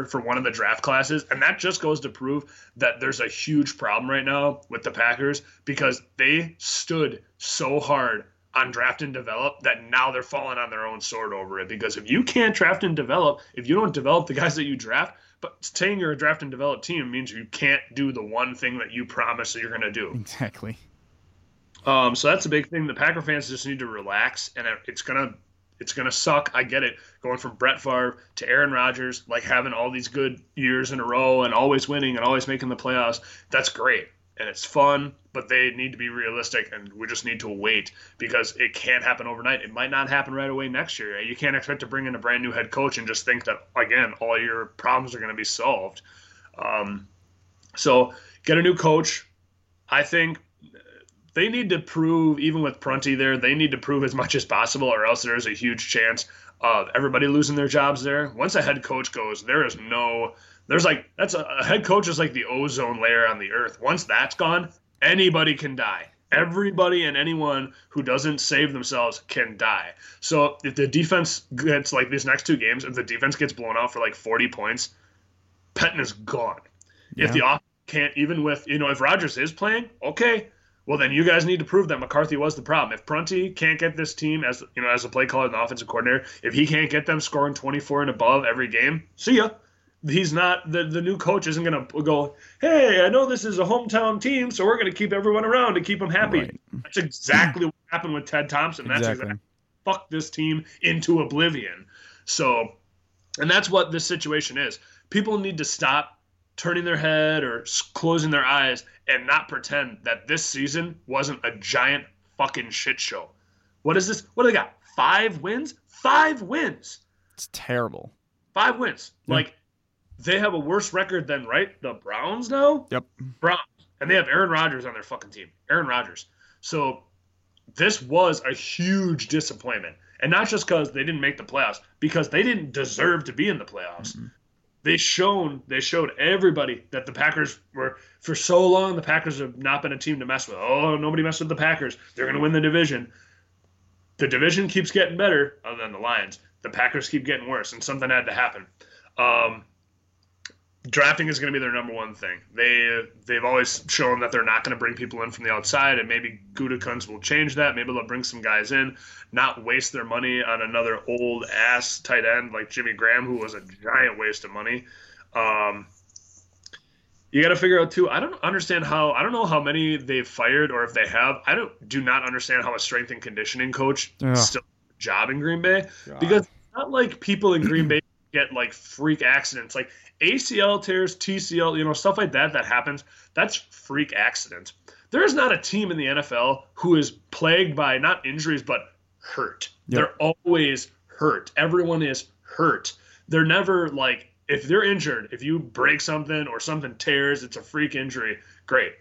for one of the draft classes, and that just goes to prove that there's a huge problem right now with the Packers because they stood so hard on draft and develop that now they're falling on their own sword over it. Because if you can't draft and develop, if you don't develop the guys that you draft, but saying you're a draft and develop team means you can't do the one thing that you promise that you're going to do. exactly Um, so that's a big thing. The Packer fans just need to relax, and it's gonna it's gonna suck. I get it. Going from Brett Favre to Aaron Rodgers, like having all these good years in a row and always winning and always making the playoffs, that's great and it's fun. But they need to be realistic, and we just need to wait because it can't happen overnight. It might not happen right away next year. You can't expect to bring in a brand new head coach and just think that again all your problems are going to be solved. Um, so get a new coach. I think they need to prove, even with Prunty there, they need to prove as much as possible, or else there is a huge chance of everybody losing their jobs there. Once a head coach goes, there is no, there's like, that's a, a head coach is like the ozone layer on the earth. Once that's gone, anybody can die. Everybody and anyone who doesn't save themselves can die. So if the defense gets like these next two games, if the defense gets blown out for like 40 points, Pettine is gone. If the offense can't, even with you know, if Rodgers is playing, okay, well then you guys need to prove that McCarthy was the problem. If Prunty can't get this team as you know as a play caller and the offensive coordinator, if he can't get them scoring 24 and above every game, see ya. He's not the the new coach isn't gonna go. Hey, I know this is a hometown team, so we're gonna keep everyone around to keep them happy. Right. That's exactly what happened with Ted Thompson. That's Exactly. exactly fuck this team into oblivion. So, and that's what this situation is. People need to stop turning their head or closing their eyes and not pretend that this season wasn't a giant fucking shit show. What is this? What do they got? Five wins? Five wins. It's terrible. Five wins. Like they have a worse record than right the Browns now. Yep. Browns, and they have Aaron Rodgers on their fucking team. Aaron Rodgers. So this was a huge disappointment, and not just because they didn't make the playoffs, because they didn't deserve to be in the playoffs. Mm-hmm. They shown they showed everybody that the Packers were for so long. The Packers have not been a team to mess with. Oh, nobody messed with the Packers. They're going to win the division. The division keeps getting better, other than the Lions. The Packers keep getting worse, and something had to happen. Um, drafting is going to be their number one thing. They they've always shown that they're not going to bring people in from the outside, and maybe Gutekunst will change that. Maybe they'll bring some guys in, not waste their money on another old ass tight end like Jimmy Graham, who was a giant waste of money. Um, you got to figure out too. I don't understand how. I don't know how many they've fired or if they have. I don't do not understand how a strength and conditioning coach Ugh. still job in Green Bay God. because it's not like people in Green Bay get like freak accidents like ACL tears, TCL, you know, stuff like that that happens. That's freak accident. There is not a team in the NFL who is plagued by not injuries but hurt. Yep. They're always hurt. Everyone is hurt. They're never like if they're injured, if you break something or something tears, it's a freak injury. Great.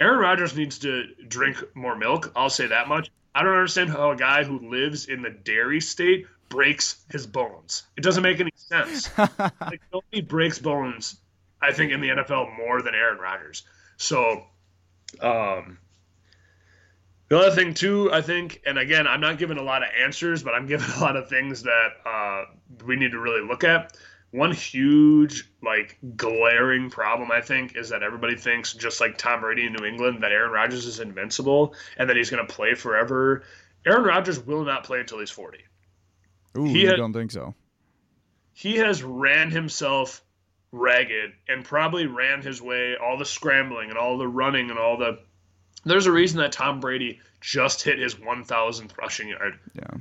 Aaron Rodgers needs to drink more milk. I'll say that much. I don't understand how a guy who lives in the dairy state breaks his bones. It doesn't make any sense. like nobody breaks bones, I think, in the NFL more than Aaron Rodgers. So, um, the other thing too, I think, and again, I'm not giving a lot of answers, but I'm giving a lot of things that uh, we need to really look at. One huge, like, glaring problem, I think, is that everybody thinks, just like Tom Brady in New England, that Aaron Rodgers is invincible and that he's going to play forever. Aaron Rodgers will not play until he's 40 Ooh, he you had- don't think so? he has ran himself ragged and probably ran his way all the scrambling and all the running and all the there's a reason that Tom Brady just hit his 1000th rushing yard. Yeah.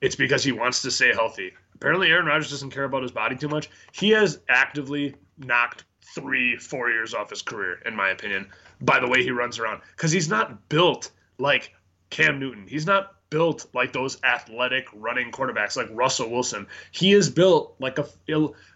It's because he wants to stay healthy. Apparently Aaron Rodgers doesn't care about his body too much. He has actively knocked 3 4 years off his career in my opinion by the way he runs around cuz he's not built like Cam Newton. He's not built like those athletic running quarterbacks like Russell Wilson. He is built like a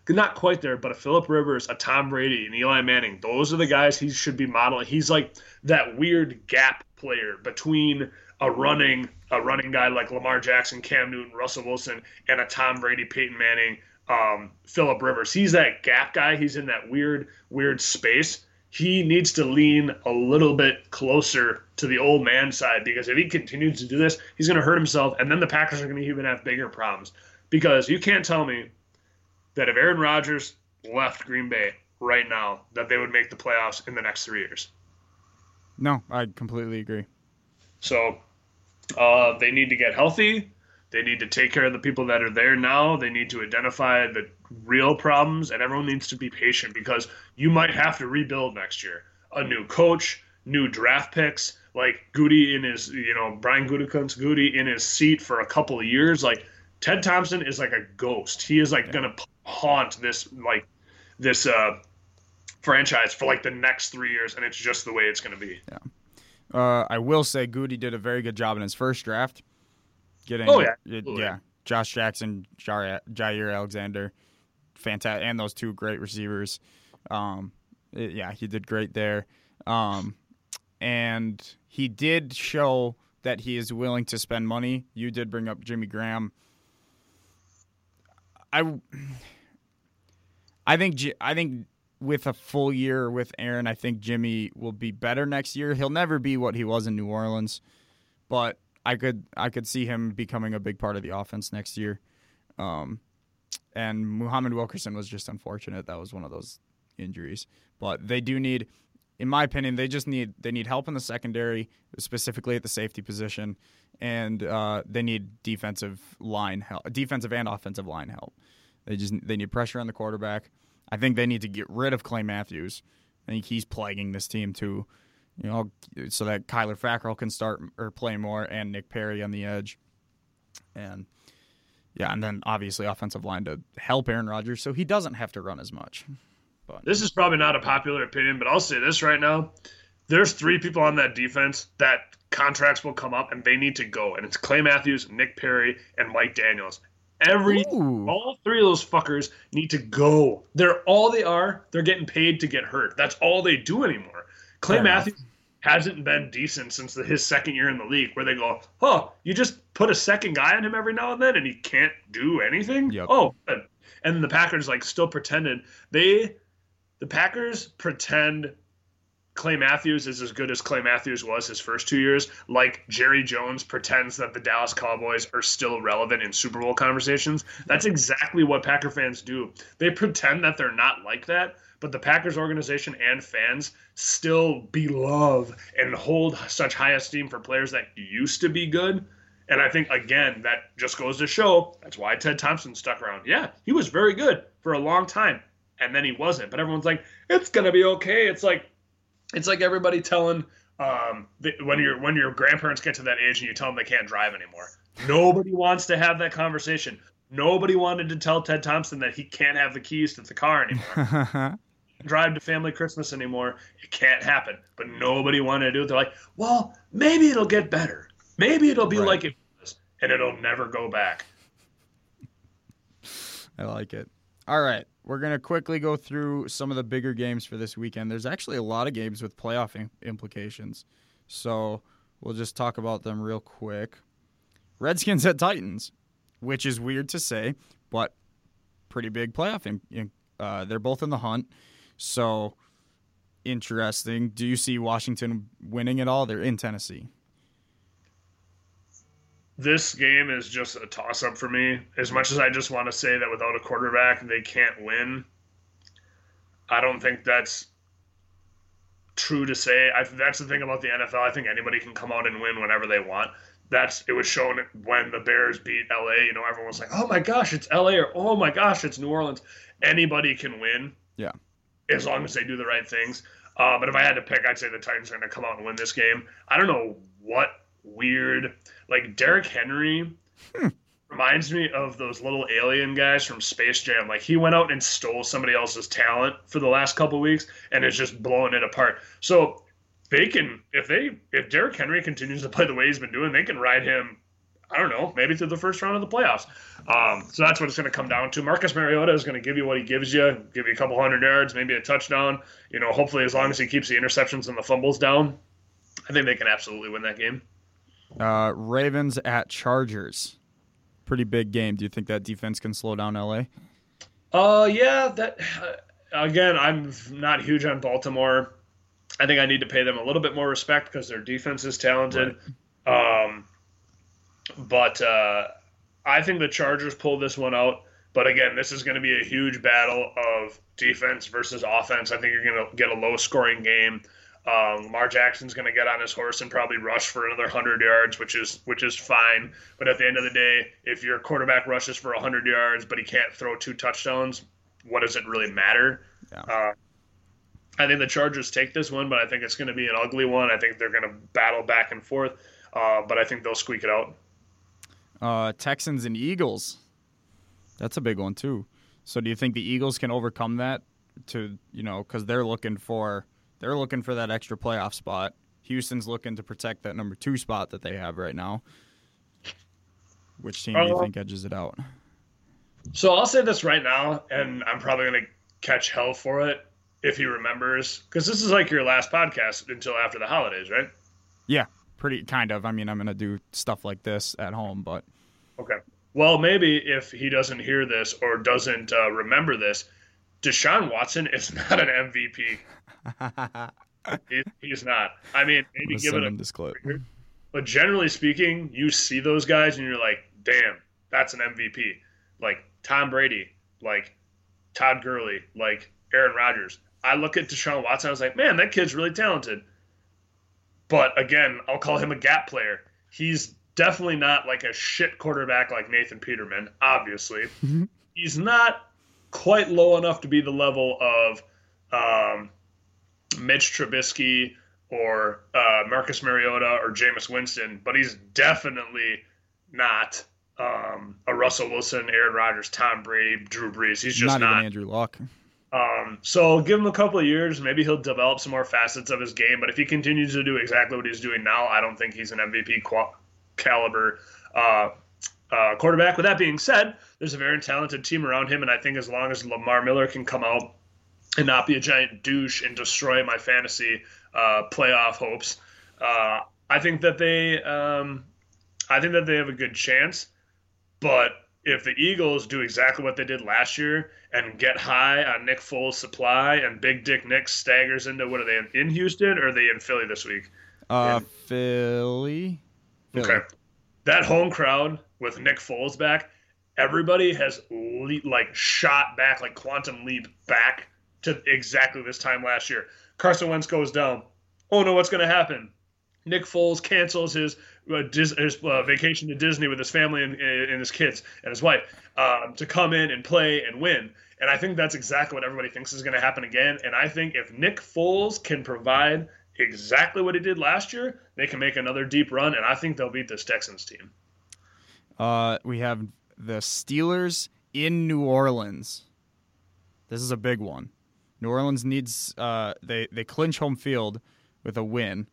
not quite there, but a Philip Rivers, a Tom Brady, and Eli Manning. Those are the guys he should be modeling. He's like that weird gap player between a running a running guy like Lamar Jackson, Cam Newton, Russell Wilson, and a Tom Brady, Peyton Manning, um, Philip Rivers. He's that gap guy. He's in that weird weird space he needs to lean a little bit closer to the old man side because if he continues to do this, he's going to hurt himself, and then the Packers are going to even have bigger problems. Because you can't tell me that if Aaron Rodgers left Green Bay right now, that they would make the playoffs in the next three years. No, I completely agree. So uh, they need to get healthy. They need to take care of the people that are there now. They need to identify the real problems, and everyone needs to be patient because you might have to rebuild next year. A new coach, new draft picks, like Goody in his, you know, Brian Gutekunst Goody in his seat for a couple of years. Like Ted Thompson is like a ghost. He is like gonna haunt this like this uh, franchise for like the next three years, and it's just the way it's gonna be. Yeah. Uh, I will say Goody did a very good job in his first draft. Getting, Oh, yeah, it- yeah, Josh Jackson, Jaire Alexander, fantastic, and those two great receivers. Um, it- yeah, he did great there. Um, and he did show that he is willing to spend money. You did bring up Jimmy Graham. I, I think I think with a full year with Aaron, I think Jimmy will be better next year. He'll never be what he was in New Orleans, but I could I could see him becoming a big part of the offense next year. Um, and Muhammad Wilkerson was just unfortunate. That was one of those injuries. But they do need, in my opinion, they just need they need help in the secondary, specifically at the safety position, and uh, they need defensive line help, defensive and offensive line help. They just they need pressure on the quarterback. I think they need to get rid of Clay Matthews. I think he's plaguing this team too. You know, so that Kyler Fackrell can start or play more, and Nick Perry on the edge, and yeah, and then obviously offensive line to help Aaron Rodgers so he doesn't have to run as much. But this is probably not a popular opinion, but I'll say this right now: there's three people on that defense that contracts will come up and they need to go, and it's Clay Matthews, Nick Perry, and Mike Daniels. Every Ooh. all three of those fuckers need to go. They're all they are. They're getting paid to get hurt. That's all they do anymore. Clay Fair Matthews enough. Hasn't been decent since the, his second year in the league, where they go, "Oh, you just put a second guy on him every now and then, and he can't do anything." Yep. Oh, and the Packers like still pretended they, the Packers pretend Clay Matthews is as good as Clay Matthews was his first two years, like Jerry Jones pretends that the Dallas Cowboys are still relevant in Super Bowl conversations. That's exactly what Packer fans do. They pretend that they're not like that, but the Packers organization and fans still beloved and hold such high esteem for players that used to be good. And I think, again, that just goes to show that's why Ted Thompson stuck around. Yeah, he was very good for a long time, and then he wasn't. But everyone's like, it's going to be okay. It's like, it's like everybody telling um, the, when your when your grandparents get to that age and you tell them they can't drive anymore. Nobody wants to have that conversation. Nobody wanted to tell Ted Thompson that he can't have the keys to the car anymore. drive to family Christmas anymore. It can't happen. But nobody wanted to do it. They're like, well, maybe it'll get better. Maybe it'll be right. like it was, and it'll never go back. I like it. All right. We're going to quickly go through some of the bigger games for this weekend. There's actually a lot of games with playoff implications. So we'll just talk about them real quick. Redskins at Titans, which is weird to say, but pretty big playoff. uh, they're both in the hunt. So interesting. Do you see Washington winning at all? They're in Tennessee this game is just a toss up for me. As much as I just want to say that without a quarterback they can't win, I don't think that's true to say. I, that's the thing about the NFL. I think anybody can come out and win whenever they want. That's it was shown when the Bears beat LA. You know, everyone was like, "Oh my gosh, it's LA," or "Oh my gosh, it's New Orleans." Anybody can win. Yeah. As long as they do the right things. Uh, but if I had to pick, I'd say the Titans are going to come out and win this game. I don't know what weird. Like Derrick Henry hmm. reminds me of those little alien guys from Space Jam. Like he went out and stole somebody else's talent for the last couple weeks and is just blowing it apart. So they can if they if Derrick Henry continues to play the way he's been doing, they can ride him. I don't know, maybe through the first round of the playoffs. Um, so that's what it's going to come down to. Marcus Mariota is going to give you what he gives you, give you a couple hundred yards, maybe a touchdown. You know, hopefully as long as he keeps the interceptions and the fumbles down, I think they can absolutely win that game. Uh, Ravens at Chargers. Pretty big game. Do you think that defense can slow down LA? Uh, yeah. That uh, again, I'm not huge on Baltimore. I think I need to pay them a little bit more respect because their defense is talented. Right. Um, but uh, I think the Chargers pull this one out. But again, this is going to be a huge battle of defense versus offense. I think you're going to get a low scoring game. Um, Lamar Jackson's going to get on his horse and probably rush for another hundred yards, which is which is fine. But at the end of the day, if your quarterback rushes for hundred yards but he can't throw two touchdowns, what does it really matter? Yeah. Uh, I think the Chargers take this one, but I think it's going to be an ugly one. I think they're going to battle back and forth, uh, but I think they'll squeak it out. Uh, Texans and Eagles. That's a big one too. So do you think the Eagles can overcome that? To you know, because they're looking for they're looking for that extra playoff spot. Houston's looking to protect that number two spot that they have right now. Which team do you uh, think edges it out? So I'll say this right now, and I'm probably going to catch hell for it if he remembers, because this is like your last podcast until after the holidays, right? Yeah, pretty kind of. I mean, I'm going to do stuff like this at home, but okay. Well, maybe if he doesn't hear this or doesn't uh, remember this, Deshaun Watson is not an MVP. he's not. I mean, maybe give it a this clip. But generally speaking, you see those guys and you're like, damn, that's an MVP. Like Tom Brady, like Todd Gurley, like Aaron Rodgers. I look at Deshaun Watson. I was like, man, that kid's really talented. But again, I'll call him a gap player. He's definitely not like a shit quarterback like Nathan Peterman. Obviously, he's not quite low enough to be the level of um, Mitch Trubisky or uh, Marcus Mariota or Jameis Winston, but he's definitely not um, a Russell Wilson, Aaron Rodgers, Tom Brady, Drew Brees. He's just not, not. even Andrew Luck. Um, so give him a couple of years. Maybe he'll develop some more facets of his game. But if he continues to do exactly what he's doing now, I don't think he's an MVP qual- caliber uh, uh, quarterback. With that being said, there's a very talented team around him, and I think as long as Lamar Miller can come out and not be a giant douche and destroy my fantasy uh, playoff hopes, uh, I think that they, um, I think that they have a good chance. But if the Eagles do exactly what they did last year and get high on Nick Foles' supply and Big Dick Nick staggers into what are they in Houston or are they in Philly this week? Uh, Philly. Philly. Okay, that home crowd with Nick Foles back, everybody has le- like shot back like quantum leap back to exactly this time last year. Carson Wentz goes down. Oh no, what's going to happen? Nick Foles cancels his uh, Dis- his uh, vacation to Disney with his family and, and his kids and his wife um, to come in and play and win. And I think that's exactly what everybody thinks is going to happen again. And I think if Nick Foles can provide exactly what he did last year, they can make another deep run. And I think they'll beat this Texans team. Uh, we have the Steelers in New Orleans. This is a big one. New Orleans needs uh, they they clinch home field with a win.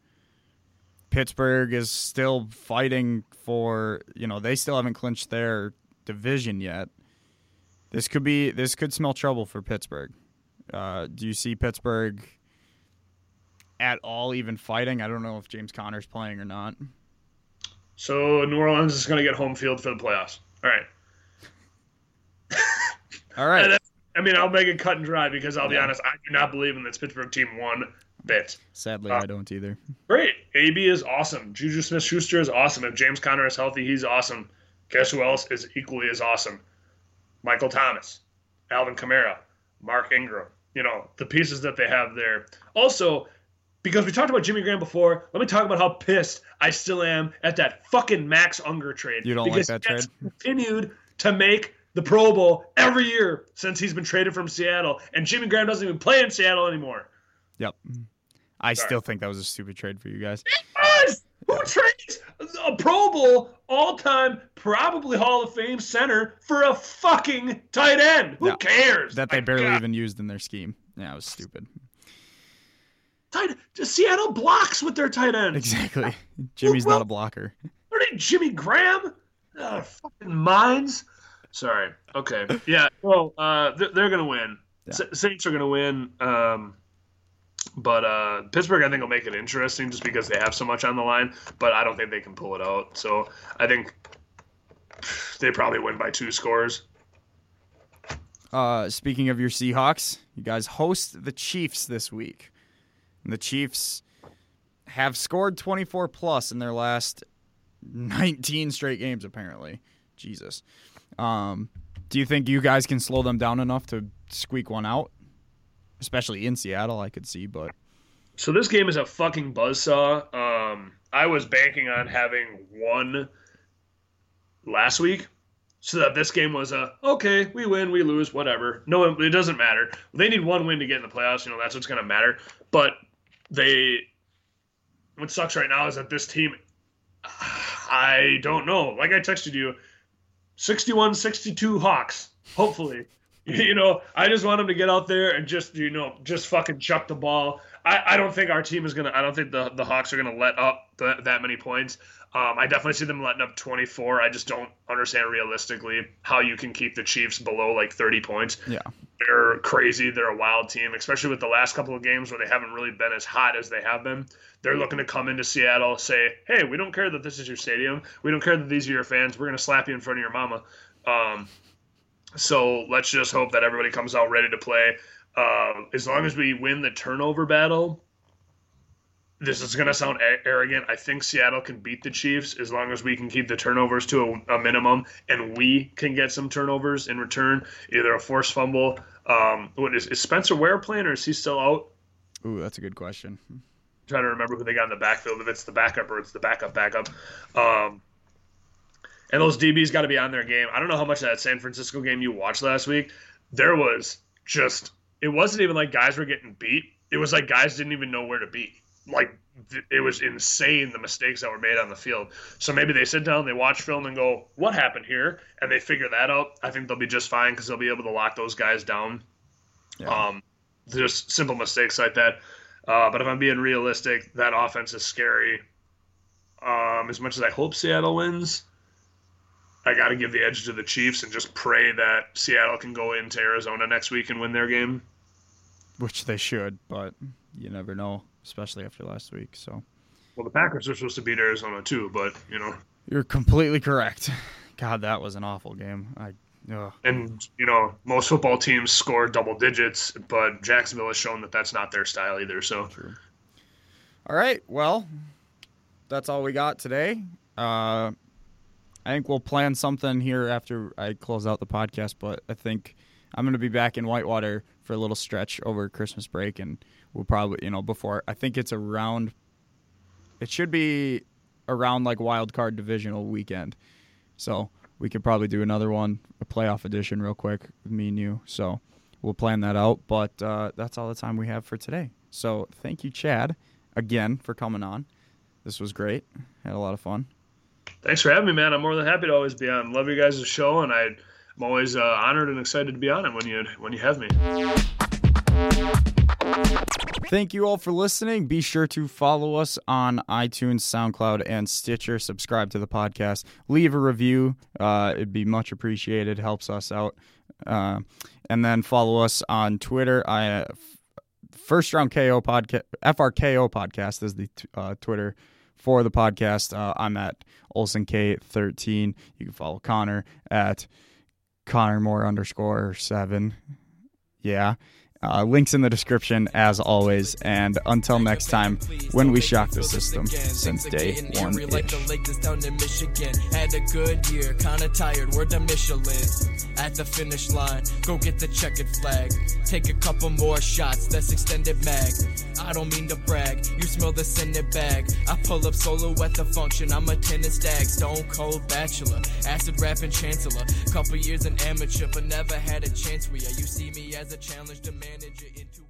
Pittsburgh is still fighting for you know they still haven't clinched their division yet. This could be this could smell trouble for Pittsburgh. Uh, do you see Pittsburgh at all even fighting? I don't know if James Conner's playing or not. So New Orleans is going to get home field for the playoffs. All right. All right. I mean, I'll make it cut and dry because I'll be Yeah. honest, I do not believe in this Pittsburgh team one bit. Sadly, uh, I don't either. Great. AB is awesome. Juju Smith Schuster is awesome. If James Conner is healthy, he's awesome. Guess who else is equally as awesome? Michael Thomas, Alvin Kamara, Mark Ingram. You know, the pieces that they have there. Also, because we talked about Jimmy Graham before, let me talk about how pissed I still am at that fucking Max Unger trade. You don't like because that trade? Continued to make the Pro Bowl every year since he's been traded from Seattle, and Jimmy Graham doesn't even play in Seattle anymore. Yep. I Sorry. still think that was a stupid trade for you guys. Us! Who trades a Pro Bowl all time, probably Hall of Fame center for a fucking tight end? Who Yeah. cares? That they My barely God. even used in their scheme. Yeah, it was stupid. Tight, Seattle blocks with their tight end. Exactly. Jimmy's not a blocker. Are they Jimmy Graham? Uh, fucking minds. Sorry. Okay. Yeah. Well, uh, they're, they're gonna win. Yeah. Sa- Saints are gonna win. Um, but uh, Pittsburgh, I think, will make it interesting just because they have so much on the line. But I don't think they can pull it out. So I think they probably win by two scores. Uh, speaking of your Seahawks, you guys host the Chiefs this week. And the Chiefs have scored 24 plus in their last 19 straight games, apparently. Jesus. Um, do you think you guys can slow them down enough to squeak one out? Especially in Seattle, I could see, but So this game is a fucking buzzsaw. Um, I was banking on having one last week, so that this game was a okay, we win, we lose, whatever. No, it doesn't matter. They need one win to get in the playoffs. You know that's what's going to matter. But they, what sucks right now is that this team, I don't know. Like I texted you, 61-62 Hawks. Hopefully. You know, I just want them to get out there and just, you know, just fucking chuck the ball. I, I don't think our team is gonna. I don't think the the Hawks are gonna let up th- that many points. Um, I definitely see them letting up 24. I just don't understand realistically how you can keep the Chiefs below like 30 points. yeah. They're crazy. They're a wild team, especially with the last couple of games where they haven't really been as hot as they have been. They're looking to come into Seattle, say, "Hey, we don't care that this is your stadium. We don't care that these are your fans. We're gonna slap you in front of your mama." Um, so let's just hope that everybody comes out ready to play. Uh, as long as we win the turnover battle, this is going to sound arrogant. I think Seattle can beat the Chiefs as long as we can keep the turnovers to a, a minimum and we can get some turnovers in return, either a forced fumble. Um, what is, is Spencer Ware playing or is he still out? Ooh, that's a good question. I'm trying to remember who they got in the backfield, if it's the backup or it's the backup backup. Um, and those DBs got to be on their game. I don't know how much of that San Francisco game you watched last week. There was just, it wasn't even like guys were getting beat. It was like guys didn't even know where to be like it was insane the mistakes that were made on the field. So maybe they sit down, they watch film, and go, "What happened here?" and they figure that out. I think they'll be just fine because they'll be able to lock those guys down. Yeah. Um, just simple mistakes like that. Uh, but if I'm being realistic, that offense is scary. Um, as much as I hope Seattle wins, I got to give the edge to the Chiefs and just pray that Seattle can go into Arizona next week and win their game. Which they should, but you never know especially after last week. So, well, the Packers are supposed to beat Arizona too, but you know, you're completely correct. God, that was an awful game. I. Ugh. And you know, most football teams score double digits, but Jacksonville has shown that that's not their style either. So, True. all right, well, that's all we got today. Uh, I think we'll plan something here after I close out the podcast, but I think I'm going to be back in Whitewater for a little stretch over Christmas break, and we'll probably, you know, before I think it's around. It should be around like wild card divisional weekend, so we could probably do another one, a playoff edition, real quick, me and you. So we'll plan that out. But uh, that's all the time we have for today. So thank you, Chad, again for coming on. This was great. Had a lot of fun. Thanks for having me, man. I'm more than happy to always be on. Love you guys' show, and I, I'm always uh, honored and excited to be on it when you when you have me. Thank you all for listening. Be sure to follow us on iTunes, SoundCloud, and Stitcher. Subscribe to the podcast. Leave a review. Uh, it'd be much appreciated. Helps us out. Uh, and then follow us on Twitter. I uh, first round KO podcast. FRKO podcast is the uh, Twitter for the podcast. Uh, I'm at Olson K13. You can follow Connor at Connor Moore underscore seven. Yeah. Uh, links in the description as always. And until next time, when we shock the system since day one. Had a good year, kinda tired, we're the Michelin. At the finish line, go get the checkered flag. Take a couple more shots, that's extended mag. I don't mean to brag, you smell the scented bag. I pull up solo at the function, I'm a tennis stag, stone cold bachelor, acid rapping chancellor. Couple years an amateur, but never had a chance where you see me as a challenge to manage it.